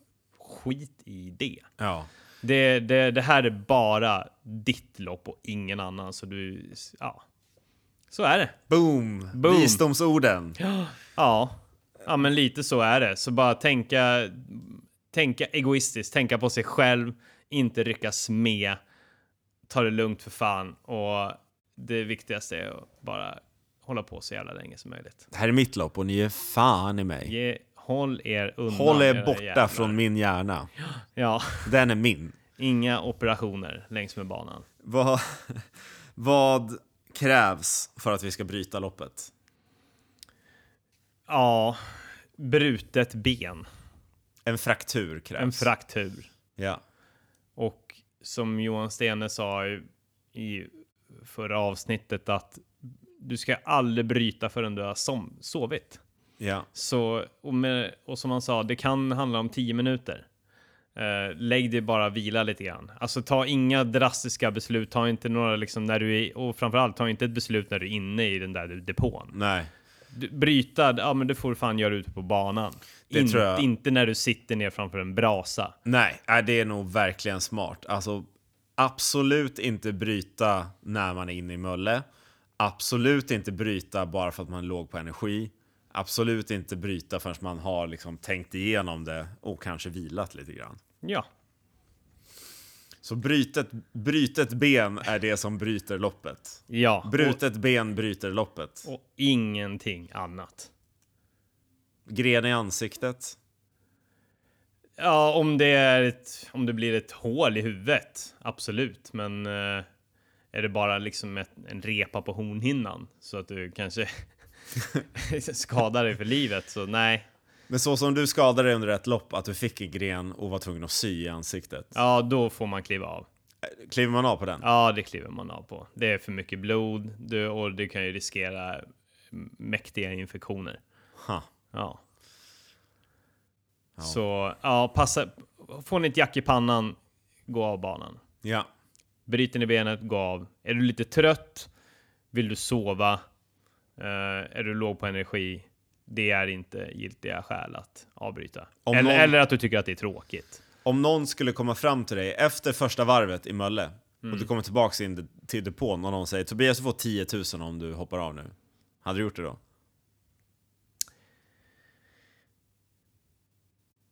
skit i det. Ja. Det, det. det här är bara ditt lopp och ingen annan, så du, ja. Så är det. Boom! Boom. Visdomsorden. Ja, ja, men lite så är det. Så bara tänka, tänka egoistiskt, tänka på sig själv, inte ryckas med, ta det lugnt för fan och det viktigaste är att bara hålla på så jävla länge som möjligt. Det här är mitt lopp och ni är fan i mig. Ge, håll er undan. Håll er borta jävlar. från min hjärna. Ja, Den är min. inga operationer längs med banan. Vad, vad krävs för att vi ska bryta loppet? Ja, brutet ben, En fraktur krävs. en fraktur. Ja. Och som Johan Stene sa i, i förra avsnittet att du ska aldrig bryta förrän du har som, sovit. Ja. Så, och, med, och som han sa, det kan handla om 10 minuter. Eh, lägg dig bara vila lite grann. Alltså ta inga drastiska beslut, ta inte några liksom när du är, och framförallt ta inte ett beslut när du är inne i den där depån. Nej. Du, bryta, ja men det får du fan göra ute på banan. Det inte, tror jag. inte när du sitter ner framför en brasa. Nej, nej, det är nog verkligen smart. Alltså, absolut inte bryta när man är inne i Mölle. Absolut inte bryta bara för att man är låg på energi. Absolut inte bryta förrän man har liksom tänkt igenom det och kanske vilat lite grann. Ja, Så brytet, brytet ben är det som bryter loppet. ja. Brutet ben bryter loppet. Och, och ingenting annat. Gren i ansiktet. Ja, om det, är ett, om det blir ett hål i huvudet, absolut. Men eh, är det bara liksom ett, en repa på hornhinnan så att du kanske skadar dig för livet, så nej. Men så som du skadade dig under ett lopp, att du fick en gren och var tvungen att sy i ansiktet. Ja, då får man kliva av. Kliver man av på den? Ja, det kliver man av på. Det är för mycket blod du, och det kan ju riskera mäktiga infektioner. Ha. Ja. Så ja, passa. Får ni ett jack i pannan, gå av banan. Ja. Bryter ni benet, gå av. Är du lite trött, vill du sova, eh, är du låg på energi, det är inte giltiga skäl att avbryta. Eller, någon- eller att du tycker att det är tråkigt. Om någon skulle komma fram till dig efter första varvet i Mölle Mm. och du kommer tillbaks in till depån och någon säger Tobias du får 10 000 om du hoppar av nu. Hade du gjort det då?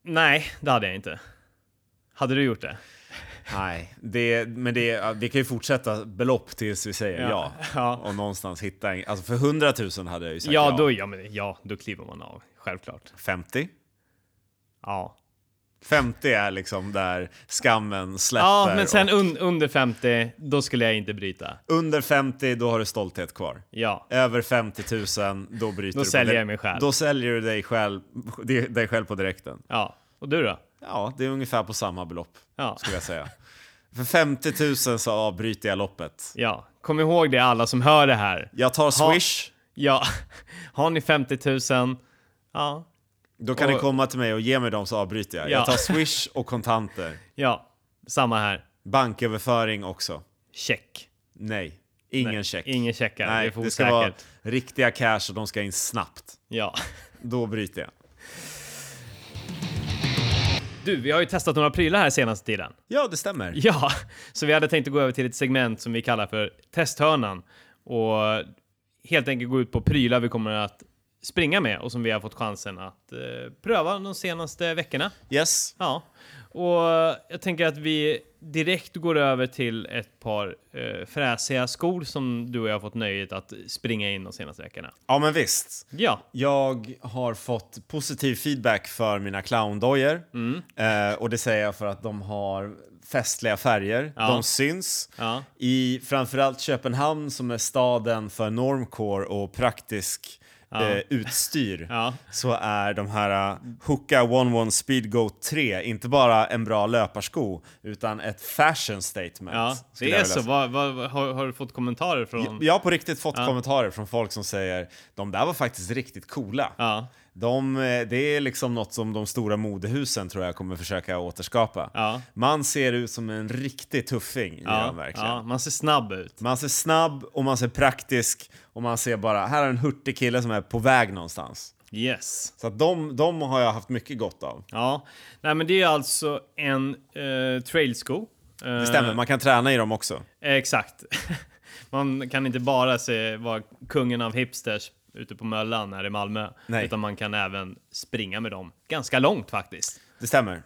Nej, det hade jag inte. Hade du gjort det? Nej, det, men det, vi kan ju fortsätta belopp tills vi säger ja. Ja. Och någonstans hitta en, alltså för 100 000 hade jag ju sagt Ja, ja. då, ja, men, ja, då kliver man av. Självklart. 50? Ja. 50 är liksom där skammen släpper. Ja, men sen un, under 50, då skulle jag inte bryta. under 50, då har du stolthet kvar. Ja. Över 50 000, då bryter Då du på säljer jag mig själv. Då säljer du dig själv, dig själv på direkten. Ja. Och du då? Ja, det är ungefär på samma belopp, Ja. skulle jag säga. För 50 000 så avbryter jag loppet. Ja. Kom ihåg det alla som hör det här. Jag tar Swish, Ja. Har ni 50 000, ja. då kan Och- ni komma till mig och ge mig dem så avbryter jag. Ja. Jag tar Swish och kontanter. Ja. Samma här. Banköverföring också. Check. Nej, ingen Nej, check. Ingen checkar. Nej, det är det ska vara osäkert. riktiga cash och de ska in snabbt. Ja. Då bryter jag. Du, vi har ju testat några prylar här senaste tiden. Ja, det stämmer. Ja, så vi hade tänkt att gå över till ett segment som vi kallar för testhörnan och helt enkelt gå ut på prylar vi kommer att springa med och som vi har fått chansen att eh, pröva de senaste veckorna. Yes. Ja, och jag tänker att vi direkt går över till ett par eh, fräsiga skor som du och jag har fått nöjet att springa in de senaste veckorna. Ja, men visst. Ja, Jag har fått positiv feedback för mina clowndojor. Mm. Eh, och det säger jag för att de har festliga färger. Ja. De syns. ja, I framförallt Köpenhamn som är staden för normcore och praktisk eh, utstyr ja. så är de här uh, Hoka 11 Speedgo 3 inte bara en bra löparsko utan ett fashion statement. ja. Det jag är så. Vad, vad, har, har du fått kommentarer från? Jag har på riktigt fått Ja. kommentarer från folk som säger de där var faktiskt riktigt coola. De, eh, det är liksom något som de stora modehusen tror jag kommer försöka återskapa. ja. Man ser ut som en riktig tuffing, Ja, verkligen. ja, man ser snabb ut. Man ser snabb och man ser praktisk och man ser bara, här är en hurtig kille som är på väg någonstans. Yes. Så att de, de har jag haft mycket gott av. Ja, nej men det är alltså en eh, trailsko. Eh, Det stämmer, man kan träna i dem också. Exakt. man kan inte bara se, vara kungen av hipsters ute på Möllan här i Malmö. Nej. Utan man kan även springa med dem ganska långt faktiskt. Det stämmer.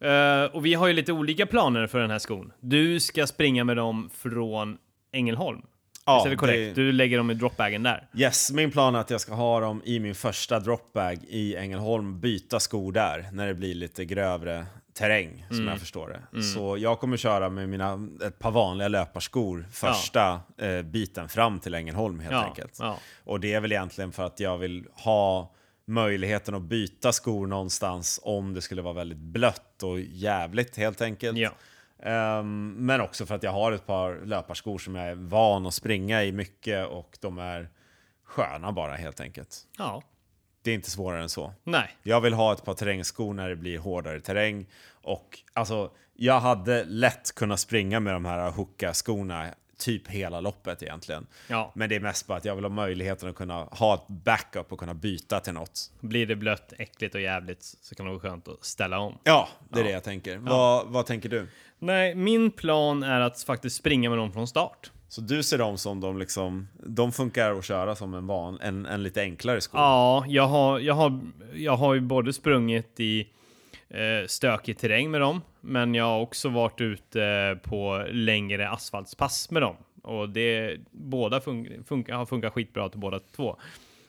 Eh, och vi har ju lite olika planer för den här skon. Du ska springa med dem från Ängelholm. Ja, är det korrekt? det- Du lägger dem i dropbagen där. Yes, min plan är att jag ska ha dem i min första dropbag i Ängelholm, byta skor där när det blir lite grövre terräng som Mm. jag förstår det. Så jag kommer köra med mina, ett par vanliga löparskor första eh, biten fram till Ängelholm helt Ja, enkelt. ja. Och det är väl egentligen för att jag vill ha möjligheten att byta skor någonstans om det skulle vara väldigt blött och jävligt helt enkelt. Ja. Ehm, men också för att jag har ett par löparskor som jag är van att springa i mycket och de är sköna bara helt enkelt. Ja. Det är inte svårare än så. Nej. Jag vill ha ett par terrängskor när det blir hårdare terräng och alltså jag hade lätt kunnat springa med de här Hoka-skorna typ hela loppet egentligen. Ja. Men det är mest bara att jag vill ha möjligheten att kunna ha ett backup och kunna byta till något. Blir det blött, äckligt och jävligt så kan det vara skönt att ställa om. Ja, det är det jag tänker. Vad, vad tänker du? Nej, min plan är att faktiskt springa med dem från start. Så du ser dem som de liksom, de funkar att köra som en van, en, en lite enklare sko? Ja, jag har, jag har, jag har ju både sprungit i eh, stökig terräng med dem, men jag har också varit ute på längre asfaltspass med dem. Och det, båda fun funkar, har funkat skitbra till båda två.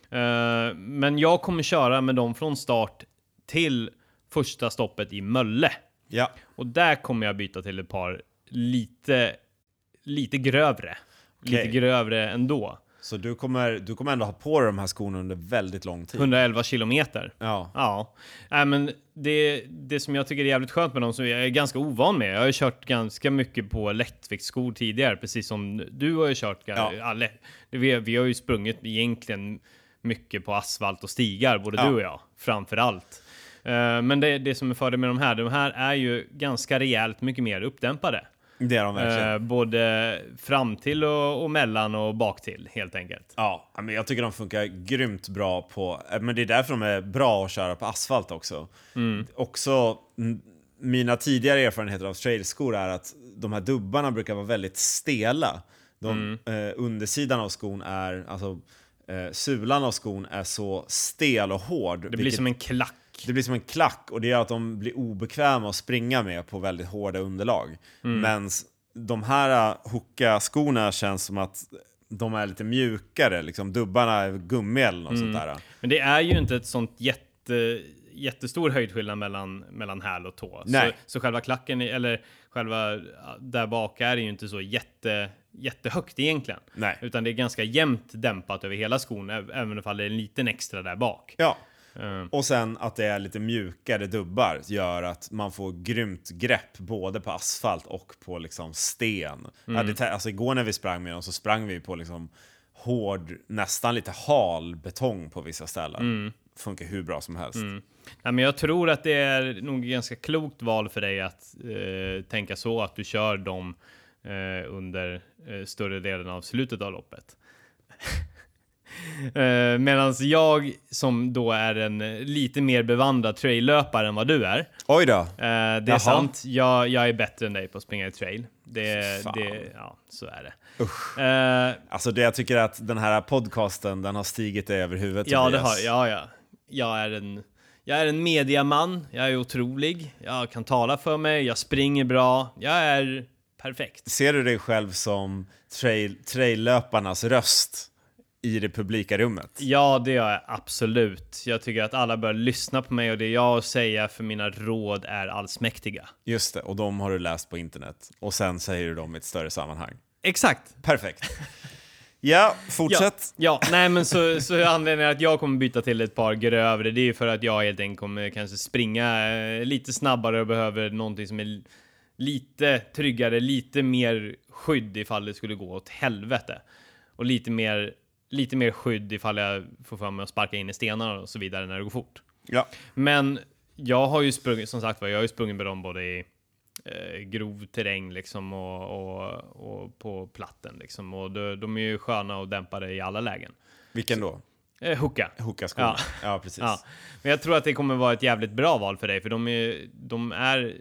Eh, men jag kommer köra med dem från start till första stoppet i Mölle. Ja, Och där kommer jag byta till ett par lite, lite grövre. Lite Okej. grövre ändå. Så du kommer, du kommer ändå ha på dig de här skorna under väldigt lång tid. 111 kilometer. Ja. Ja, äh, men det, det som jag tycker är jävligt skönt med dem, som jag är ganska ovan med. Jag har ju kört ganska mycket på lättviktsskor tidigare, precis som du har ju kört. Ja. Lätt- vi, vi har ju sprungit egentligen mycket på asfalt och stigar, både Ja. du och jag, framför allt. Eh, men det, det som är fördel med de här, de här är ju ganska rejält mycket mer uppdämpade. Det är de verkligen. Eh, både fram till och, och mellan och bak till helt enkelt. Ja, men jag tycker de funkar grymt bra på... eh, Men det är därför de är bra att köra på asfalt också. Också, m- mina tidigare erfarenheter av trailskor är att de här dubbarna brukar vara väldigt stela. De, eh, undersidan av skon är, alltså eh, sulan av skon är så stel och hård. Det blir som en klack. Det blir som en klack och det gör att de blir obekväma att springa med på väldigt hårda underlag. Men de här Hoka-skorna känns som att de är lite mjukare, liksom dubbarna är gummi eller något sånt där. Men det är ju inte ett sånt jätte, jättestor höjdskillnad mellan, mellan häl och tå. Nej. Så, så själva klacken, eller själva ja, där bak är ju inte så jätte, jättehögt egentligen. Nej. Utan det är ganska jämnt dämpat över hela skon, även om det är en liten extra där bak. Ja. Eh, Och sen att det är lite mjukare dubbar gör att man får grymt grepp både på asfalt och på liksom sten. Ja, det, tä- alltså igår när vi sprang med dem så sprang vi på liksom hård, nästan lite hal betong på vissa ställen. Funkar hur bra som helst. Ja, men jag tror att det är nog ganska klokt val för dig att eh, tänka så att du kör dem eh, under eh, större delen av slutet av loppet. eh, Medan jag som då är en eh, lite mer bevandrad traillöpare än vad du är. Oj då! Eh, det är Jaha. sant. Jag, jag är bättre än dig på att springa i trail. Det, Fan. det, ja, så är det. Eh, Alltså det, jag tycker att den här podcasten, den har stigit dig över huvudet Ja, det har ja, ja. Jag är en, jag är en mediaman. Jag är otrolig. Jag kan tala för mig. Jag springer bra. Jag är perfekt. Ser du dig själv som trail, traillöparnas röst i det publika rummet? Ja, det gör jag absolut. Jag tycker att alla bör lyssna på mig och det jag har att säga för mina råd är allsmäktiga. Just det, och de har du läst på internet. Och sen säger du dem i ett större sammanhang. Exakt. Perfekt. Ja, Ja, fortsätt. ja, nej men så, så anledningen att jag kommer byta till ett par grövre, det är för att jag helt enkelt kommer kanske springa eh, lite snabbare och behöver någonting som är lite tryggare, lite mer skydd ifall det skulle gå åt helvete. Och lite mer, lite mer skydd ifall jag får för mig att sparka in i stenar och så vidare när det går fort. Ja. Men jag har ju sprungit, som sagt var, jag har ju sprungit med dem både i eh, grov terräng liksom och, och, och på platten liksom. Och de, de är ju sköna och dämpade i alla lägen. Vilken då? Eh, Hoka. Hoka-skorna? Ja. Ja. precis. Ja. Men jag tror att det kommer vara ett jävligt bra val för dig, för de är, de är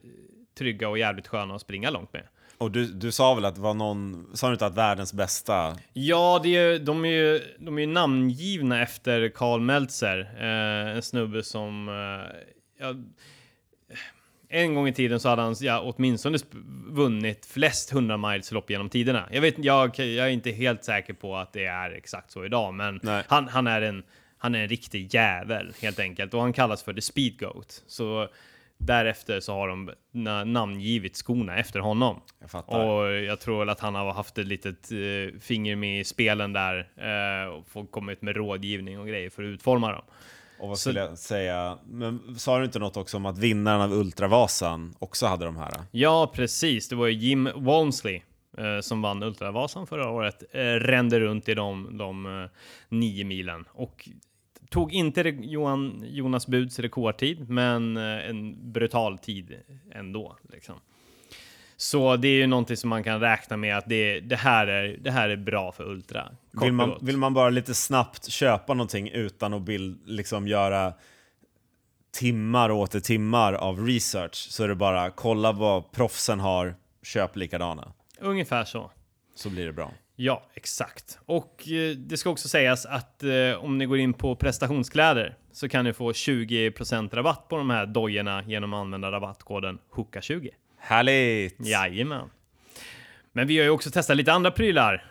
trygga och jävligt sköna att springa långt med. Och du, du sa väl att det var någon, sa du inte att världens bästa? Ja, det är, de, är ju, de är ju namngivna efter Karl Meltzer, eh, en snubbe som... Eh, ja, en gång i tiden så hade han ja, åtminstone vunnit flest 100 miles lopp genom tiderna. Jag, vet, jag, jag är inte helt säker på att det är exakt så idag, men han, han, är en, han är en riktig jävel helt enkelt. Och han kallas för The Speed Goat. Så därefter så har de na- namngivit skorna efter honom. Jag fattar. Och jag tror väl att han har haft ett litet eh, finger med i spelen där eh, och fått kommit med rådgivning och grejer för att utforma dem. Och vad skulle jag säga? Men sa du inte något också om att vinnaren av Ultravasan också hade de här? Ja, precis. Det var ju Jim Walmsley eh, som vann Ultravasan förra året. Eh, rände runt i de, de nio milen och tog inte Johan, Jonas Buds rekordtid, men eh, en brutal tid ändå. Liksom. Så det är ju någonting som man kan räkna med att det, det, här, är, det här är bra för Ultra. Vill man, vill man bara lite snabbt köpa någonting utan att bild, liksom göra timmar och åter timmar av research så är det bara kolla vad proffsen har, köp likadana. Ungefär så. Så blir det bra. Ja, exakt. Och eh, det ska också sägas att eh, om ni går in på prestationskläder så kan ni få 20% rabatt på de här dojorna genom att använda rabattkoden HOOKA20. Härligt! Jajamän. Men vi har ju också testat lite andra prylar.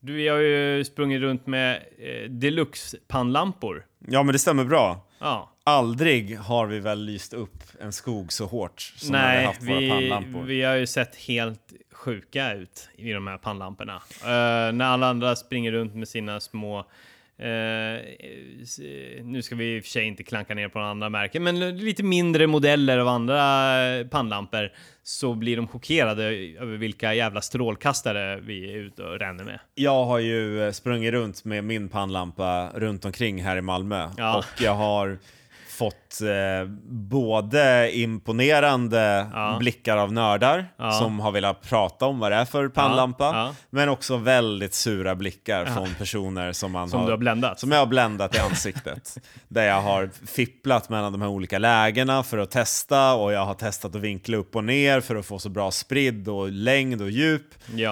Du, vi har ju sprungit runt med eh, deluxe pannlampor. Ja, men det stämmer bra. Ja. Aldrig har vi väl lyst upp en skog så hårt som när vi Nej, haft våra pannlampor. vi har ju sett helt sjuka ut i de här pannlamporna. Eh, när alla andra springer runt med sina små s- nu ska vi i och för sig inte klanka ner på några andra märken, men lite mindre modeller av andra pannlampor så blir de chockerade över vilka jävla strålkastare vi är ute och ränner med. Jag har ju eh, sprungit runt med min pannlampa runt omkring här i Malmö Ja. och jag har fått eh, både imponerande Ja. blickar av nördar Ja. som har velat prata om vad det är för pannlampa, Ja. men också väldigt sura blickar från personer som man Som har, du har bländat. som jag har bländat i ansiktet. där jag har fipplat mellan de här olika lägena för att testa och jag har testat att vinkla upp och ner för att få så bra spridd och längd och djup.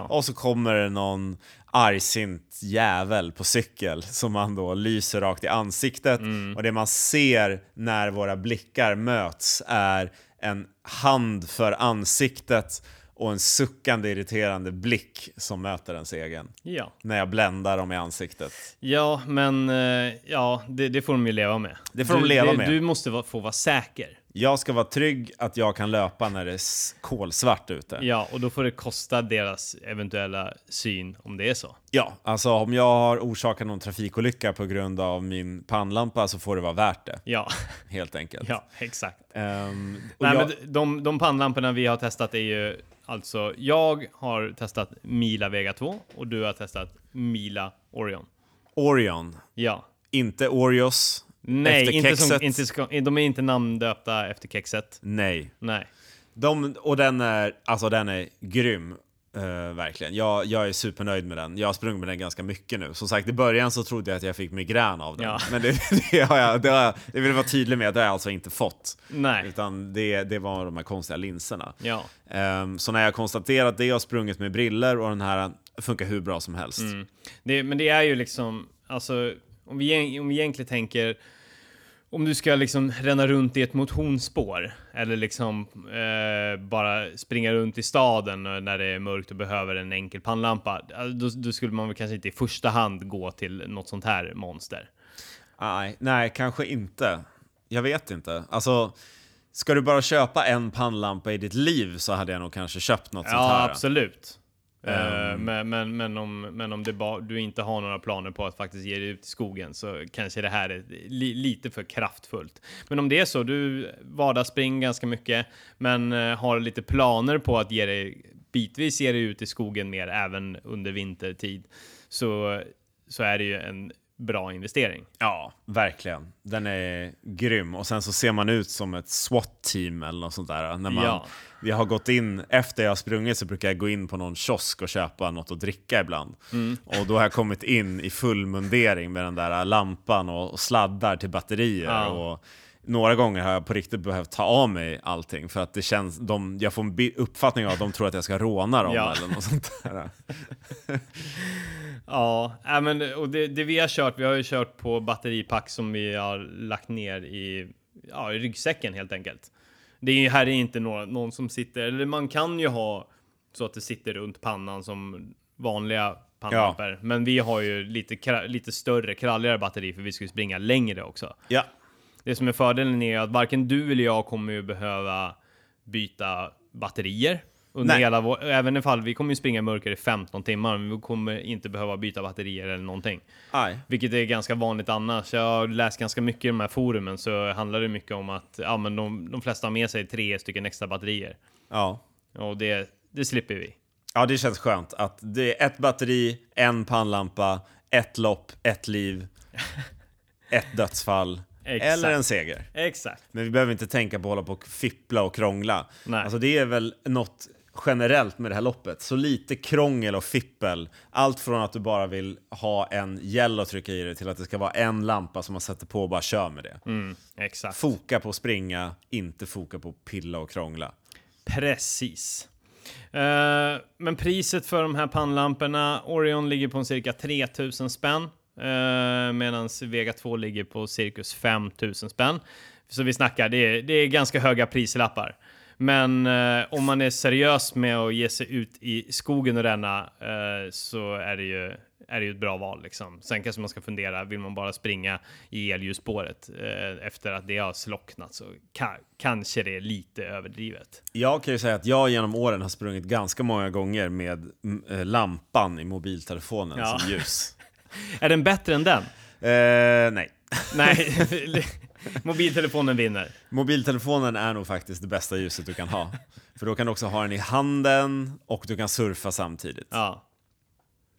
Och så kommer det någon argsint jävel på cykel som man då lyser rakt i ansiktet. Och det man ser när våra blickar möts är en hand för ansiktet och en suckande irriterande blick som möter ens egen. Ja. När jag bländar dem i ansiktet. Ja, men eh, ja, det, det får de ju leva med. Det får du, de leva det, med. Du måste få vara säker. Jag ska vara trygg att jag kan löpa när det är kolsvart ute. Ja, och då får det kosta deras eventuella syn om det är så. Ja, alltså om jag har orsakat någon trafikolycka på grund av min pannlampa så får det vara värt det, Ja, helt enkelt. ja exakt. Och Nej, jag, men de, de pannlamporna vi har testat är ju alltså, jag har testat Mila Vega 2 och du har testat Mila Orion. Orion, Ja. inte Oreos. Nej, inte som, inte de är inte namndöpta efter kexet. Nej. Nej. De, och den är, alltså den är grym. eh, verkligen. Jag, jag är supernöjd med den. Jag har sprungit med den ganska mycket nu. Som sagt, i början så trodde jag att jag fick migrän av den. Ja. Men det, det, har jag, det, har jag, det vill jag vara tydlig med, det har jag alltså inte fått. Nej. Utan det, det var de här konstiga linserna. Ja. Ehm, så när jag konstaterat det, jag har sprungit med briller och den här funkar hur bra som helst. Mm. Det, men det är ju liksom, alltså, om vi, om vi egentligen tänker, om du ska liksom ränna runt i ett motionsspår eller liksom eh, bara springa runt i staden när det är mörkt och behöver en enkel pannlampa, alltså, då, då skulle man väl kanske inte i första hand gå till något sånt här monster. Nej, nej, kanske inte. Jag vet inte. Alltså, ska du bara köpa en pannlampa i ditt liv så hade jag nog kanske köpt något sånt Ja, här. absolut. Ehm. men, men, men om, men om det ba, du inte har några planer på att faktiskt ge dig ut i skogen så kanske det här är li, lite för kraftfullt. Men om det är så, du vardagsspringer ganska mycket men eh, har lite planer på att ge dig, bitvis ge dig ut i skogen mer även under vintertid så, så är det ju en bra investering. Ja, verkligen. Den är grym. Och sen så ser man ut som ett SWAT-team eller något sånt där. När man, Ja. Vi har gått in, efter jag har sprungit så brukar jag gå in på någon kiosk och köpa något att dricka ibland. Mm. Och då har jag kommit in i full mundering med den där lampan och, och sladdar till batterier. Ja. Och några gånger har jag på riktigt behövt ta av mig allting för att det känns, de, jag får en uppfattning av att de tror att jag ska råna dem Ja. eller något sånt där. Ja, äh, men, och det, det vi har kört, vi har ju kört på batteripack som vi har lagt ner i, ja, i ryggsäcken helt enkelt. Det är här är inte några, någon som sitter, eller man kan ju ha så att det sitter runt pannan som vanliga pannlampor. Men vi har ju lite, lite större, kralligare batteri för vi ska ju springa längre också. Ja, Det som är fördelen är att varken du eller jag kommer ju behöva byta batterier. Under Nej. hela vår, även ifall vi kommer ju springa i mörker i 15 timmar, men vi kommer inte behöva byta batterier eller någonting. aj. Vilket är ganska vanligt annars. Jag har läst ganska mycket i de här forumen så handlar det mycket om att ja, men de, de flesta har med sig tre stycken extra batterier. Ja. Och det, det slipper vi. Ja, det känns skönt att det är ett batteri, en pannlampa, ett lopp, ett liv, ett dödsfall Exakt. eller en seger. Exakt. Men vi behöver inte tänka på att hålla på och fippla och krångla. Nej. Alltså det är väl något generellt med det här loppet. Så lite krångel och fippel. Allt från att du bara vill ha en gel att trycka i det till att det ska vara en lampa som man sätter på och bara kör med det. Mm, exakt. Foka på att springa, inte foka på att pilla och krångla. Precis. Eh, men priset för de här pannlamporna, Orion ligger på cirka 3000 spänn. Uh, Medan Vega 2 ligger på cirkus 5000 spänn. Så vi snackar, det är, det är ganska höga prislappar. Men eh, om man är seriös med att ge sig ut i skogen och ränna eh, så är det ju är det ju ett bra val liksom. Sen kanske man ska fundera, vill man bara springa i elljusspåret eh, efter att det har slocknat så ka kanske det är lite överdrivet. Jag kan ju säga att jag genom åren har sprungit ganska många gånger med mm, eh, lampan i mobiltelefonen Ja. som ljus. Är den bättre än den? Eh, nej. Nej, mobiltelefonen vinner. Mobiltelefonen är nog faktiskt det bästa ljuset du kan ha. För då kan du också ha den i handen och du kan surfa samtidigt. Ja,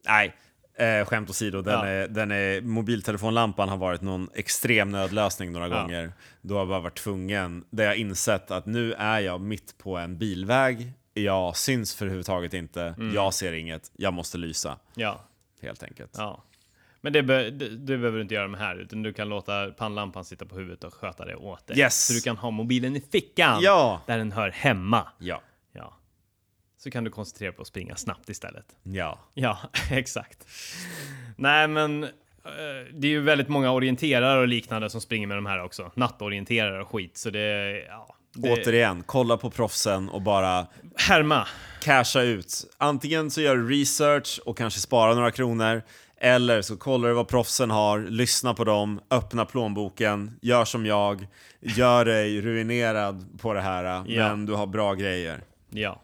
Nej, eh, skämt åsido. Den Ja. är, den är, mobiltelefonlampan har varit någon extrem nödlösning några Ja. gånger. Då har jag bara varit tvungen, där jag insett att nu är jag mitt på en bilväg. Jag syns för överhuvudtaget inte. Mm. Jag ser inget. Jag måste lysa, ja, helt enkelt. ja. Men det, be, det, det behöver du inte göra med här, utan du kan låta pannlampan sitta på huvudet och sköta det åt dig. Yes. Så du kan ha mobilen i fickan, Ja. där den hör hemma. Ja. Ja. Så kan du koncentrera på att springa snabbt istället. Ja. Ja, exakt. Nej, men eh, det är ju väldigt många orienterare och liknande som springer med de här också. Nattorienterare och skit, så det... Ja, det Återigen, kolla på proffsen och bara Härma. casha ut. Antingen så gör du research och kanske sparar några kronor. Eller så kollar du vad proffsen har, lyssna på dem, öppna plånboken, gör som jag, gör dig ruinerad på det här, Ja. men du har bra grejer. Ja,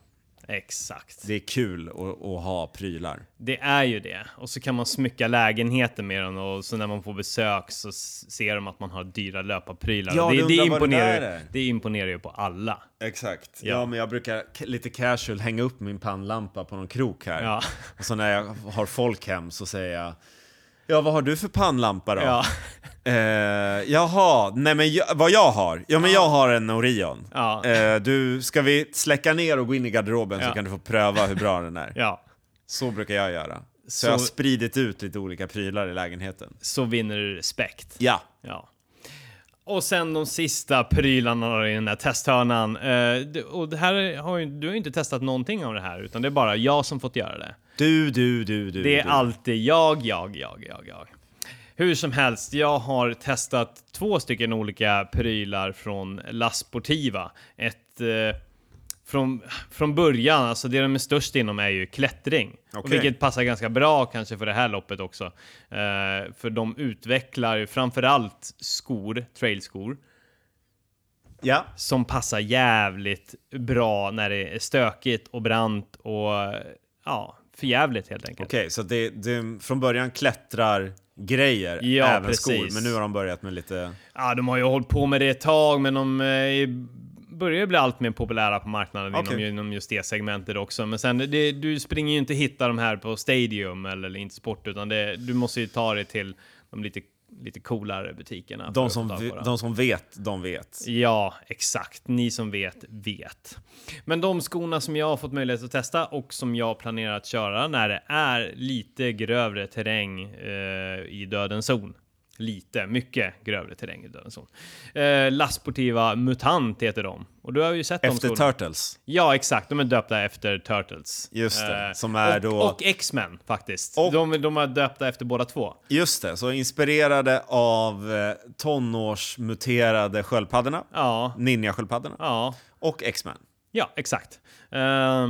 exakt. Det är kul att, att ha prylar. Det är ju det. Och så kan man smycka lägenheten med den och så när man får besök så ser de att man har dyra löparprylar. Ja, det, det, det imponerar, är. det imponerar ju på alla. Exakt. Ja. Ja, men jag brukar lite casual hänga upp min pannlampa på någon krok här. Ja. Och så när jag har folk hem så säger jag Ja, vad har du för pannlampa då? Ja. Eh, jaha, nej men jag, vad jag har? Ja men jag har en Orion. Ja. Eh, du, ska vi släcka ner och gå in i garderoben Ja. så kan du få pröva hur bra den är. Ja, Så brukar jag göra. Så, Så- jag har spridit ut lite olika prylar i lägenheten. så vinner du respekt. Ja. Ja. Och sen de sista prylarna i den där testhörnan. Eh, och det här har ju, du har ju inte testat någonting av det här, utan det är bara jag som fått göra det. Du, du, du, du. Det är du. alltid jag, jag, jag, jag, jag. Hur som helst, jag har testat två stycken olika prylar från La Sportiva. Ett eh, från, från början, alltså det de är störst inom är ju klättring. Okej. vilket passar ganska bra kanske för det här loppet också. Eh, för de utvecklar ju framförallt skor, trailskor, Ja. som passar jävligt bra när det är stökigt och brant och ja, för jävligt helt enkelt. Okej, så det, det från början klättrar grejer, Ja, även precis. skor, men nu har de börjat med lite... Ja, de har ju hållit på med det ett tag, men de eh, börjar bli allt mer populära på marknaden Okej. inom, inom just det segmentet också. Men sen, det, du springer ju inte hitta de här på Stadium eller, eller inte sport, utan det, du måste ju ta dig till de lite, lite coolare butikerna. De som, de som vet, de vet. Ja, exakt. Ni som vet, vet. Men de skorna som jag har fått möjlighet att testa och som jag planerar att köra när det är lite grövre terräng eh, i dödens zon. Lite, mycket grövre terräng i dödens zon. Eh, La Sportiva Mutant heter de. Och du har ju sett de Efter skorna. Turtles. Ja, exakt. De är döpta efter Turtles. Just det, Eh, som är och, då- Och X-Men faktiskt. Och- De, de är döpta efter båda två. Just det, så inspirerade av eh, tonårsmuterade sköldpaddorna, Ja, ninjasköldpaddorna ja. och X-Men. Ja, exakt. Eh,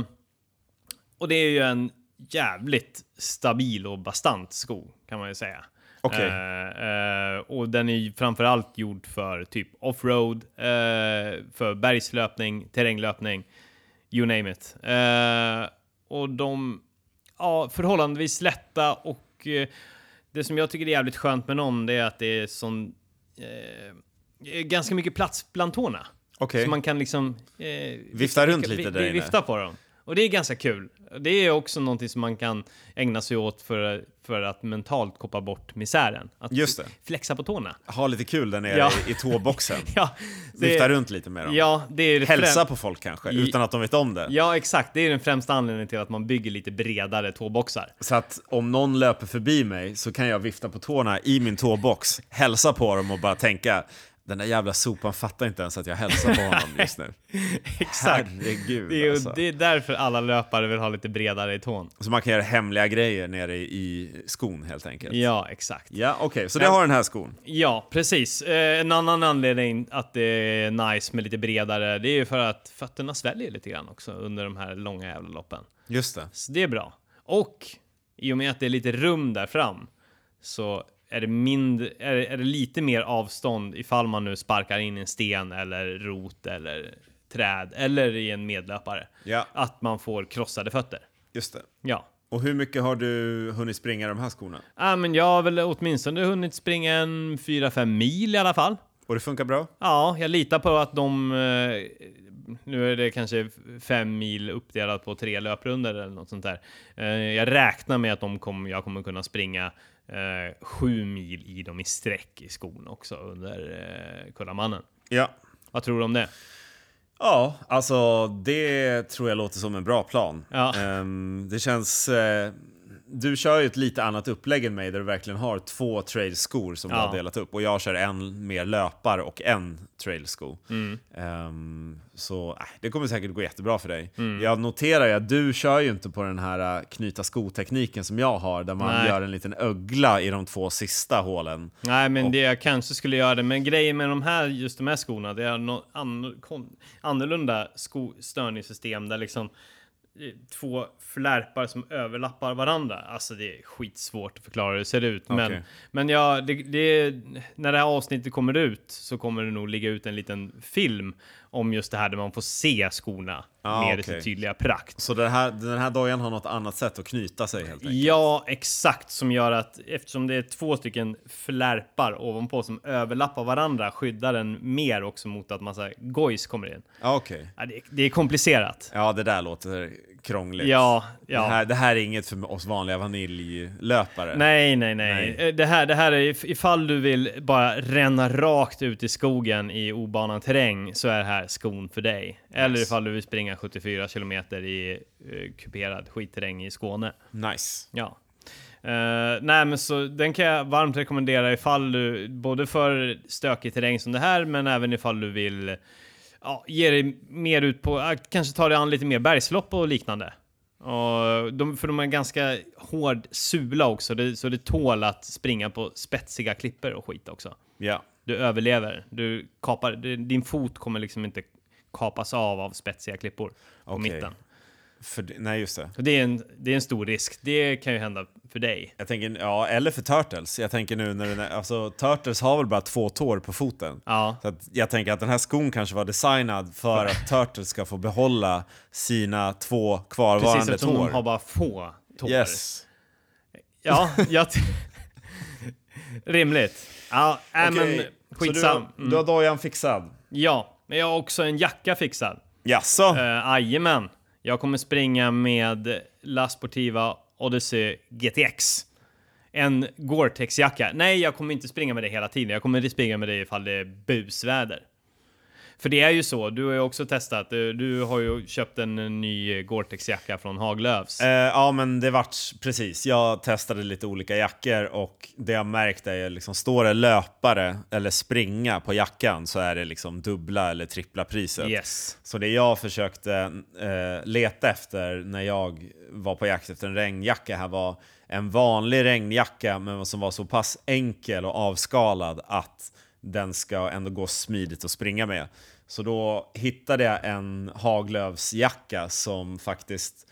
och det är ju en jävligt stabil och bastant sko, kan man ju säga. Okej. Eh, eh, och den är framförallt gjord för typ offroad, eh, för bergslöpning, terränglöpning, you name it. Eh, och de, ja, förhållandevis lätta och det som jag tycker är jävligt skönt med dem, det är att det är sån, eh, ganska mycket plats bland tårna. Okej. Så man kan liksom... Eh, Vifta runt lite vi- där inne. Vifta på dem. Och det är ganska kul. Det är också någonting som man kan ägna sig åt för, för att mentalt koppla bort misären. Att Just det. flexa på tårna. Ha lite kul där nere Ja. i, i tåboxen. Ja, det, Vifta runt lite med dem. Ja, det är det Hälsa på folk kanske, I- utan att de vet om det. Ja, exakt. Det är den främsta anledningen till att man bygger lite bredare tåboxar. Så att om någon löper förbi mig så kan jag vifta på tårna i min tåbox, hälsa på dem och bara tänka den där jävla sopan fattar inte ens att jag hälsar på honom just nu. Exakt. Herregud Det är, alltså. det är därför alla löpare vill ha lite bredare i tån. Så man kan göra hemliga grejer nere i skon helt enkelt. Ja, exakt. Ja, okej, så det har den här skon. Ja, precis. Eh, en annan anledning att det är nice med lite bredare, det är ju för att fötterna sväljer lite grann också under de här långa jävla loppen. Just det. Så det är bra. Och i och med att det är lite rum där fram så är det, mindre, är, är det lite mer avstånd ifall man nu sparkar in en sten eller rot eller träd eller i en medlöpare. Ja. Att man får krossade fötter. Just det. Ja. Och hur mycket har du hunnit springa i de här skorna? Ja, men jag har väl åtminstone hunnit springa en 4-5 mil i alla fall. Och det funkar bra? Ja, jag litar på att de... eh, Nu är det kanske fem mil uppdelat på tre löprunder eller något sånt där. Eh, Jag räknar med att de kommer, jag kommer kunna springa eh, sju mil i dem i sträck i skon också under eh, Kullamannen. Ja. Vad tror du om det? Ja, alltså det tror jag låter som en bra plan. Ja. Ehm, det känns... eh, du kör ju ett lite annat upplägg än mig där du verkligen har två trailskor som du Ja. har delat upp och jag kör en mer löpar och en trailsko. Mm. Ehm, så äh, det kommer säkert gå jättebra för dig. Mm. Jag noterar ju att du kör ju inte på den här äh, knyta skotekniken som jag har där man Nej. gör en liten ögla i de två sista hålen. Nej, men Och- det jag kanske skulle göra det. Men grejen med de här, just de här skorna, det är något an, annorlunda sko, störningssystem där liksom eh, två flärpar som överlappar varandra. Alltså det är skitsvårt att förklara hur det ser ut. Men, Okej. men ja, det, det, när det här avsnittet kommer ut så kommer det nog ligga ut en liten film om just det här där man får se skorna Ah, med sin tydliga prakt. Så den här, den här dojan har något annat sätt att knyta sig helt enkelt? Ja, exakt. Som gör att eftersom det är två stycken flärpar ovanpå som överlappar varandra skyddar den mer också mot att massa gojs kommer in. Ja, okej. Ja, det, det är komplicerat. Ja, det där låter krångligt. Ja, Det, ja. här, det här är inget för oss vanliga vaniljlöpare. Nej, nej, nej, Nej. Eh, Det, här, det här är if- ifall du vill bara ränna rakt ut i skogen i obanad terräng så är det här skon för dig. Eller Yes. ifall du vill springa 74 kilometer i uh, kuperad skitterräng i Skåne. Nice. Ja. Eh, nej men så den kan jag varmt rekommendera ifall du, både för stökig terräng som det här, men även ifall du vill ja, ge dig mer ut på, kanske ta dig an lite mer bergslopp och liknande. Och de, för de är ganska hård sula också, det, så det tål att springa på spetsiga klippor och skit också. Ja. Du överlever, du kapar, din fot kommer liksom inte kapas av av spetsiga klippor på Okej. mitten. För, nej, just det. Det är, en, det är en stor risk. Det kan ju hända för dig. Jag tänker, ja, eller för Turtles. Jag tänker nu när den alltså Turtles har väl bara två tår på foten. Ja, Så jag tänker att den här skon kanske var designad för att Turtles ska få behålla sina två precis kvarvarande eftersom tår. de har bara få tår. Yes. Ja, jag... Rimligt. Ja, äh, men Okej, så skitsam. Du, har- du har dojan fixad? Ja, men jag har också en jacka fixad. Jaså? Uh, Jajamän. Jag kommer springa med La Sportiva Odyssey GTX. En Gore-Tex-jacka. Nej, jag kommer inte springa med det hela tiden. Jag kommer inte springa med det ifall det är busväder. För det är ju så, du har ju också testat. Du, du har ju köpt en ny Gore-Tex-jacka från Haglöfs. Eh, ja, men det vart precis. Jag testade lite olika jackor och det jag märkt är liksom, står det löpare eller springa på jackan så är det liksom dubbla eller trippla priset. Yes. Så det jag försökte eh, leta efter när jag var på jakt efter en regnjacka här var en vanlig regnjacka men som var så pass enkel och avskalad att den ska ändå gå smidigt att springa med. Så då hittade jag en Haglöfsjacka som faktiskt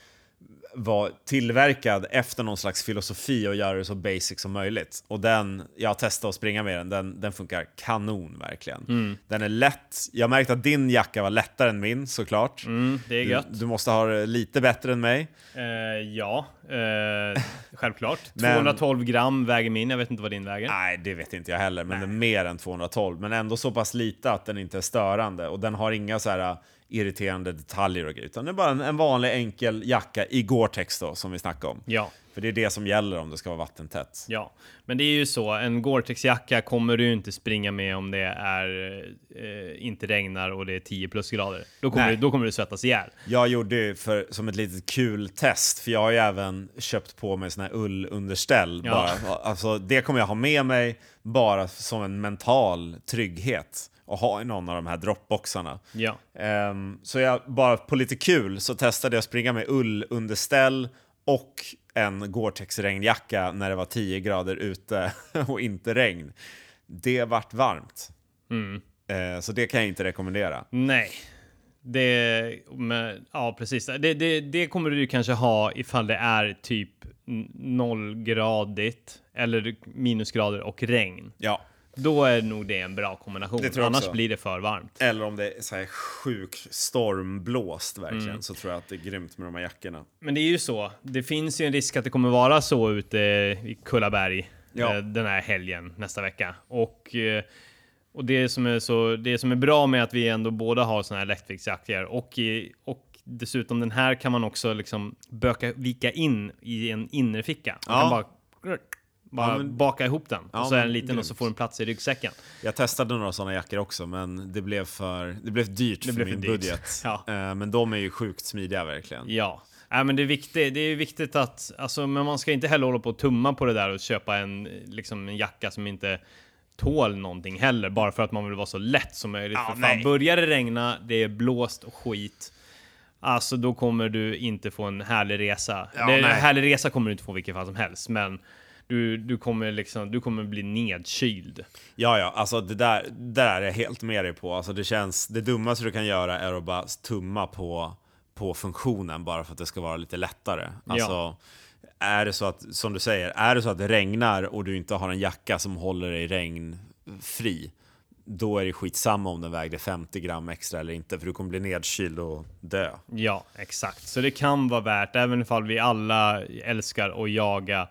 var tillverkad efter någon slags filosofi att göra det så basic som möjligt. Och den, jag har testat att springa med den, den, den funkar kanon verkligen. Den är lätt. Jag märkte att din jacka var lättare än min såklart. Mm, det är Du, gött. du måste ha det lite bättre än mig. Eh, ja, eh, självklart. Men- 212 gram väger min, jag vet inte vad din väger. Nej, det vet inte jag heller, men den är mer än 212. Men ändå så pass lite att den inte är störande. Och den har inga så här irriterande detaljer och grejer. Utan det är bara en, en vanlig enkel jacka i Gore-Tex då, som vi snackade om. Ja, För det är det som gäller om det ska vara vattentätt. ja. Men det är ju så, en Gore-Tex-jacka kommer du inte springa med om det är, eh, inte regnar och det är 10 plusgrader. Då kommer, Nej. du, då kommer du svettas ihjäl. Jag gjorde ju för, som ett litet kul test, för jag har ju även köpt på mig såna här ullunderställ. Ja. Bara. Alltså, det kommer jag ha med mig bara som en mental trygghet att ha i någon av de här droppboxarna. Ja. Ehm, så jag bara på lite kul så testade jag att springa med ullunderställ och en Gore-Tex regnjacka när det var 10 grader ute och inte regn. Det vart varmt. Mm. Eh, så det kan jag inte rekommendera. Nej. Det, men, ja, precis. Det, det, det kommer du kanske ha ifall det är typ nollgradigt eller minusgrader och regn. Ja. Då är nog det en bra kombination. Det tror jag Annars också. blir det för varmt. Eller om det är så här sjuk stormblåst verkligen, Mm. så tror jag att det är grymt med de här jackorna. Men det är ju så. Det finns ju en risk att det kommer vara så ute i Kullaberg Ja. eh, den här helgen nästa vecka. Och, eh, och det, som är så, det som är bra med att vi ändå båda har såna här lättviktsjackor och, i- och dessutom den här kan man också liksom böka, vika in i en innerficka. Man Ja. kan bara, bara Ja, men- baka ihop den Ja, och så är den liten och grymt. så får den plats i ryggsäcken. Jag testade några sådana jackor också, men det blev för det blev dyrt Det för blev min för budget. Ja. Eh, Men de är ju sjukt smidiga verkligen. Ja, Nej, men det är viktigt. Det är viktigt att, alltså, men man ska inte heller hålla på och tumma på det där och köpa en, liksom, en jacka som inte tål någonting heller, bara för att man vill vara så lätt som möjligt. Ja, för nej. fan, börjar det regna, det är blåst och skit. Alltså då kommer du inte få en härlig resa. Ja, det, en härlig resa kommer du inte få i vilket fall som helst, men du, du, kommer liksom, du kommer bli nedkyld. Ja, ja, alltså det där, det där är jag helt med dig på. Alltså det känns, det dummaste du kan göra är att bara tumma på, på funktionen bara för att det ska vara lite lättare. Alltså, är det så att, som du säger, är det så att det regnar och du inte har en jacka som håller dig regnfri, då är det skitsamma om den vägde 50 gram extra eller inte, för du kommer bli nedkyld och dö. Ja, exakt. Så det kan vara värt, även ifall vi alla älskar att jaga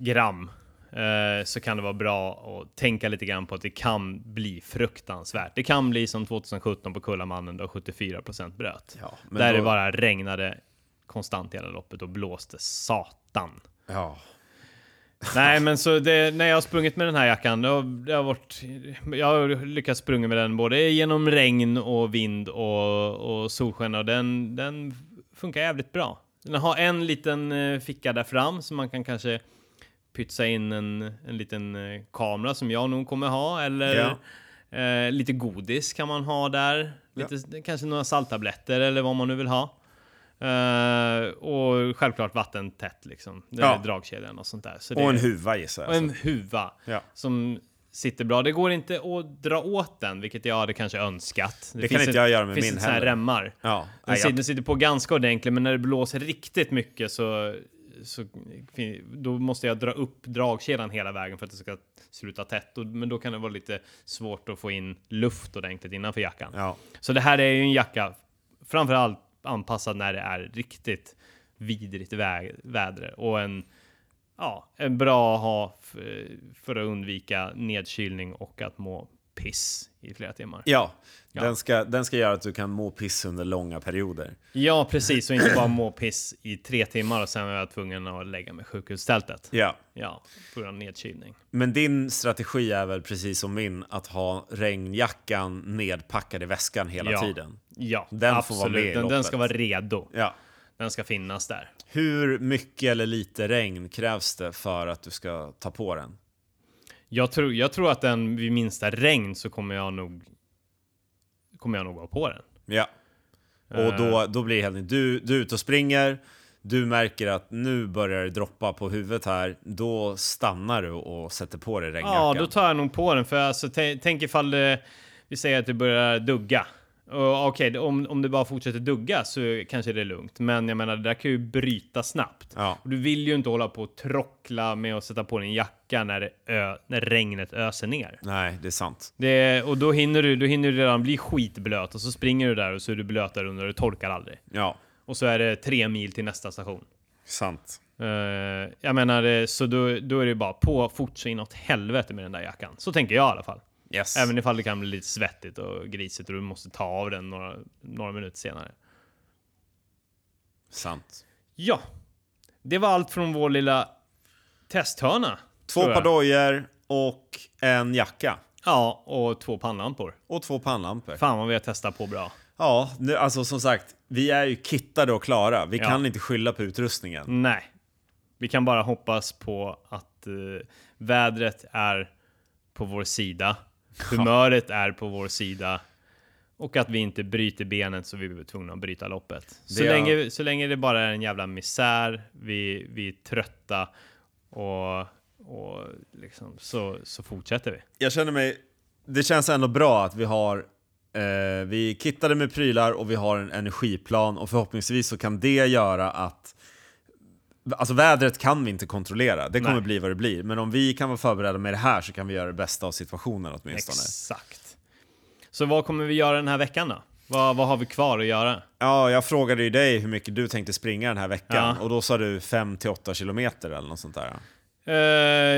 gram, eh, så kan det vara bra att tänka lite grann på att det kan bli fruktansvärt. Det kan bli som 2017 på Kullamannen då 74% bröt. Ja, där då- det bara regnade konstant hela loppet och blåste satan. Ja. Nej, men så det, när jag har sprungit med den här jackan, det har, det har varit, jag har lyckats sprunga med den både genom regn och vind och, och solsken och den, den funkar jävligt bra. Den har en liten eh, ficka där fram så man kan kanske pytsa in en, en liten eh, kamera som jag nog kommer ha eller eh, lite godis kan man ha där. Lite, Kanske några salttabletter eller vad man nu vill ha. Eh, och självklart vattentätt liksom. Det är Ja. dragkedjan och sånt där. Så det, Och en huva gissar jag. och en huva Ja. som sitter bra. Det går inte att dra åt den, vilket jag hade kanske önskat. Det kan inte jag göra med finns min inte så här heller. remmar. Ja, Den, sitter, sitter på ganska ordentligt, men när det blåser riktigt mycket så, så då måste jag dra upp dragkedjan hela vägen för att det ska sluta tätt. Och, men då kan det vara lite svårt att få in luft ordentligt innanför jackan. ja. Så det här är ju en jacka, framförallt anpassad när det är riktigt vidrigt vä väder och en, ja, en bra att ha för att undvika nedkylning och att må piss i flera timmar. Ja, Ja. Den, ska, den ska göra att du kan må piss under långa perioder. Ja, precis, och inte bara må piss i tre timmar och sen var jag tvungen att lägga mig i sjukhustältet. Ja. Ja, på grund av nedkylning. Men din strategi är väl precis som min, att ha regnjackan nedpackad i väskan hela Ja. tiden? Ja, Den får vara absolut. med den, den ska vara redo. Ja. Den ska finnas där. Hur mycket eller lite regn krävs det för att du ska ta på den? Jag tror, jag tror att den vid minsta regn så kommer jag nog kommer jag nog vara på den. Ja. Och då, då blir det helt du, du är ute och springer, du märker att nu börjar det droppa på huvudet här, då stannar du och sätter på dig regnjackan. Ja, då tar jag nog på den. För alltså, tä- tänk ifall det, vi säger att det börjar dugga. Okej, om, om det bara fortsätter dugga så kanske det är lugnt. Men jag menar, det där kan ju bryta snabbt. Ja. Och du vill ju inte hålla på och trockla med att sätta på din jacka när, ö, när regnet öser ner. Nej, det är sant. Det, och då hinner, du, då hinner du redan bli skitblöt och så springer du där och så är du blöt där under och det torkar aldrig. Ja, Och så är det tre mil till nästa station. sant. Eh, jag menar, eh, så då, då är det bara på fort så inåt helvete med den där jackan. Så tänker jag i alla fall. Yes. Även ifall det kan bli lite svettigt och grisigt och du måste ta av den några, några minuter senare. Sant. Ja, det var allt från vår lilla testhörna. Två par dojor och en jacka. Ja, och två pannlampor. Och två pannlampor. Fan vad vi har testat på bra. Ja, nu, alltså som sagt, vi är ju kittade och klara. Vi Ja. kan inte skylla på utrustningen. Nej, vi kan bara hoppas på att eh, vädret är på vår sida. Humöret är på vår sida. Och att vi inte bryter benet så vi blir tvungna att bryta loppet. Så, Det länge, så länge det bara är en jävla misär, vi, vi är trötta och, och liksom, så, så fortsätter vi. Jag känner mig... Det känns ändå bra att vi har Eh, vi kittade med prylar och vi har en energiplan och förhoppningsvis så kan det göra att Alltså vädret kan vi inte kontrollera, det kommer Nej. bli vad det blir. Men om vi kan vara förberedda med det här så kan vi göra det bästa av situationen åtminstone. Exakt. Så vad kommer vi göra den här veckan då? Vad, vad har vi kvar att göra? Ja, jag frågade ju dig hur mycket du tänkte springa den här veckan Ja. och då sa du 5-8 kilometer eller något sånt där. Eh,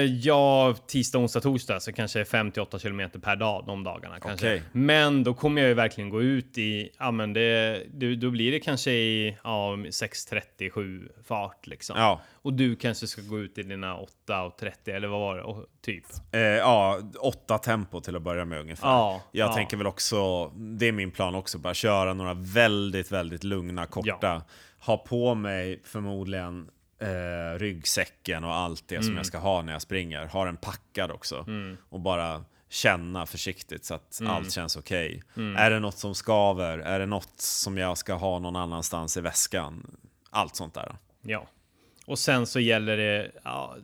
ja, tisdag, onsdag, torsdag så kanske 5-8 kilometer per dag de dagarna kanske. Okej. Men då kommer jag ju verkligen gå ut i, ja men det, det, då blir det kanske i ja, 6.37 fart liksom. Ja, Och du kanske ska gå ut i dina 8.30 eller vad var det? Och, typ. eh, ja 8 tempo till att börja med ungefär. Ja, Jag ja. tänker väl också, det är min plan också, bara köra några väldigt, väldigt lugna, korta. Ja. Ha på mig förmodligen eh, ryggsäcken och allt det Mm. som jag ska ha när jag springer. Ha den packad också. Och bara känna försiktigt så att Mm. allt känns okej. Är det något som skaver? Är det något som jag ska ha någon annanstans i väskan? Allt sånt där. Ja. Och sen så gäller det ja,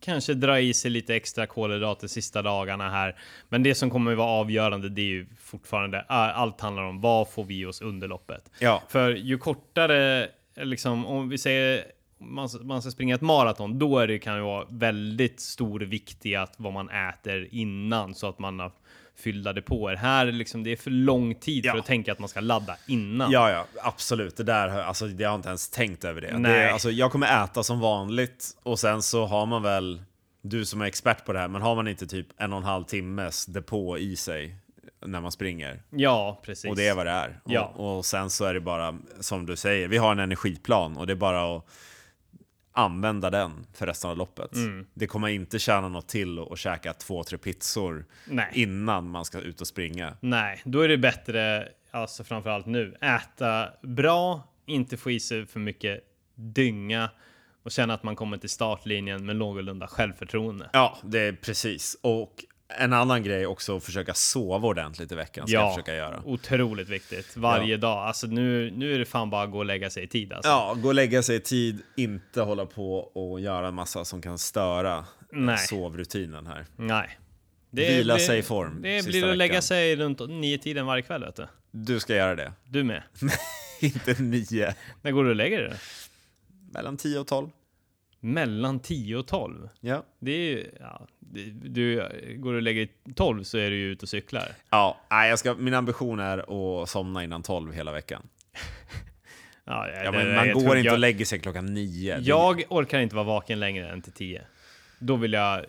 kanske dra i sig lite extra kolhydrater sista dagarna här. Men det som kommer att vara avgörande, det är ju fortfarande allt handlar om vad får vi oss under loppet. Ja. För ju kortare, liksom om vi säger man, man ska springa ett maraton, då är det, kan det vara väldigt stor vikt i att vad man äter innan så att man har fyllda depåer. Här är liksom, det är för lång tid Ja. för att tänka att man ska ladda innan. Ja, ja, absolut. Det där, alltså, jag har inte ens tänkt över det. Nej. det alltså, jag kommer äta som vanligt och sen så har man väl, du som är expert på det här, men har man inte typ en och en halv timmes depå i sig när man springer? Ja, precis. Och det är vad det är. Ja. Och, och sen så är det bara, som du säger, vi har en energiplan och det är bara att använda den för resten av loppet. Mm. Det kommer inte tjäna något till att, käka två, tre pizzor Nej. innan man ska ut och springa. Nej, då är det bättre, alltså framförallt nu, äta bra, inte få i sig för mycket dynga och känna att man kommer till startlinjen med någorlunda självförtroende. Ja, det är precis. Och en annan grej också att försöka sova ordentligt i veckan ska jag försöka göra. otroligt viktigt. Varje Ja. dag. Alltså nu, nu är det fan bara att gå och lägga sig i tid alltså. Ja, gå och lägga sig i tid, inte hålla på och göra en massa som kan störa Nej. sovrutinen här. Nej. Vila sig i form Det blir att lägga sig runt nio tiden varje kväll vet du. Du ska göra det. Du med. inte nio. När går du och lägger dig? Mellan 10 och 12. Mellan 10 och 12. Ja. Det är ju, ja, det- du går och lägger dig 12 så är du ju ute och cyklar. Ja, nej, jag ska, min ambition är att somna innan 12 hela veckan. Ja, Ja, men man går inte jag, och lägger sig klockan 9. Det- Jag orkar inte vara vaken längre än till 10. Då vill jag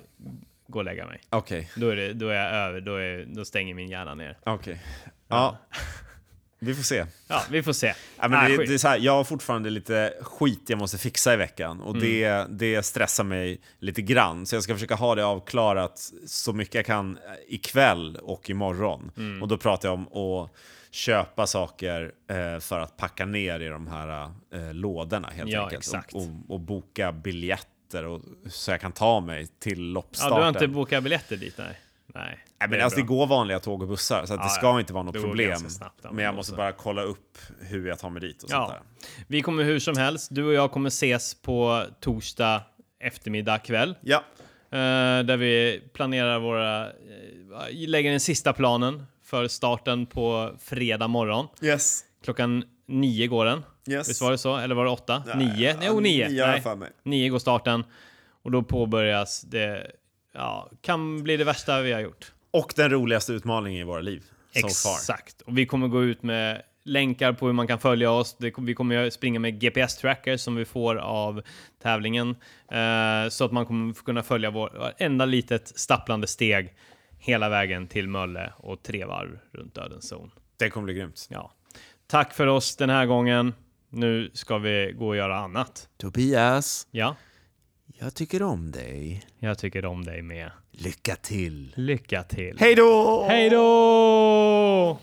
gå och lägga mig. Okej, Då är, det, då är jag över, då, är, då stänger min hjärna ner. okej. Ja. Vi får se. Ja, vi får se. Ja, men Nej, det, det är så här, jag har fortfarande lite skit jag måste fixa i veckan och Mm. det, det stressar mig lite grann. Så jag ska försöka ha det avklarat så mycket jag kan ikväll och imorgon. Mm. Och då pratar jag om att köpa saker eh, för att packa ner i de här eh, lådorna helt Ja, enkelt. exakt. Och, och, och boka biljetter och, så jag kan ta mig till ja, loppstarten. du har inte bokat biljetter dit? Nej. Nej, Nej, men är alltså, det går vanliga tåg och bussar, så att Ja, det ska inte vara något Det problem. snabbt, men jag måste bara kolla upp hur jag tar mig dit och Ja. sånt där. Vi kommer hur som helst. Du och jag kommer ses på torsdag eftermiddag kväll. Ja, Eh, där vi planerar våra... eh, lägger den sista planen för starten på fredag morgon. yes. Klockan nio går den. Yes. Visst var det så? Eller var det åtta? Nej, nio? ja, Jo, nio. nio Nej. för mig. Nio går starten. Och då påbörjas det... Ja, kan bli det värsta vi har gjort. Och den roligaste utmaningen i våra liv. So. Exakt. Och vi kommer gå ut med länkar på hur man kan följa oss. Det, vi kommer springa med GPS-tracker som vi får av tävlingen. Eh, så att man kommer kunna följa vår enda litet stapplande steg hela vägen till Mölle och tre varv runt Dödens zon. Det kommer bli grymt. Ja. Tack för oss den här gången. Nu ska vi gå och göra annat. Tobias, Ja, jag tycker om dig. jag tycker om dig med. Lycka till. Lycka till. Hej då! Hej då!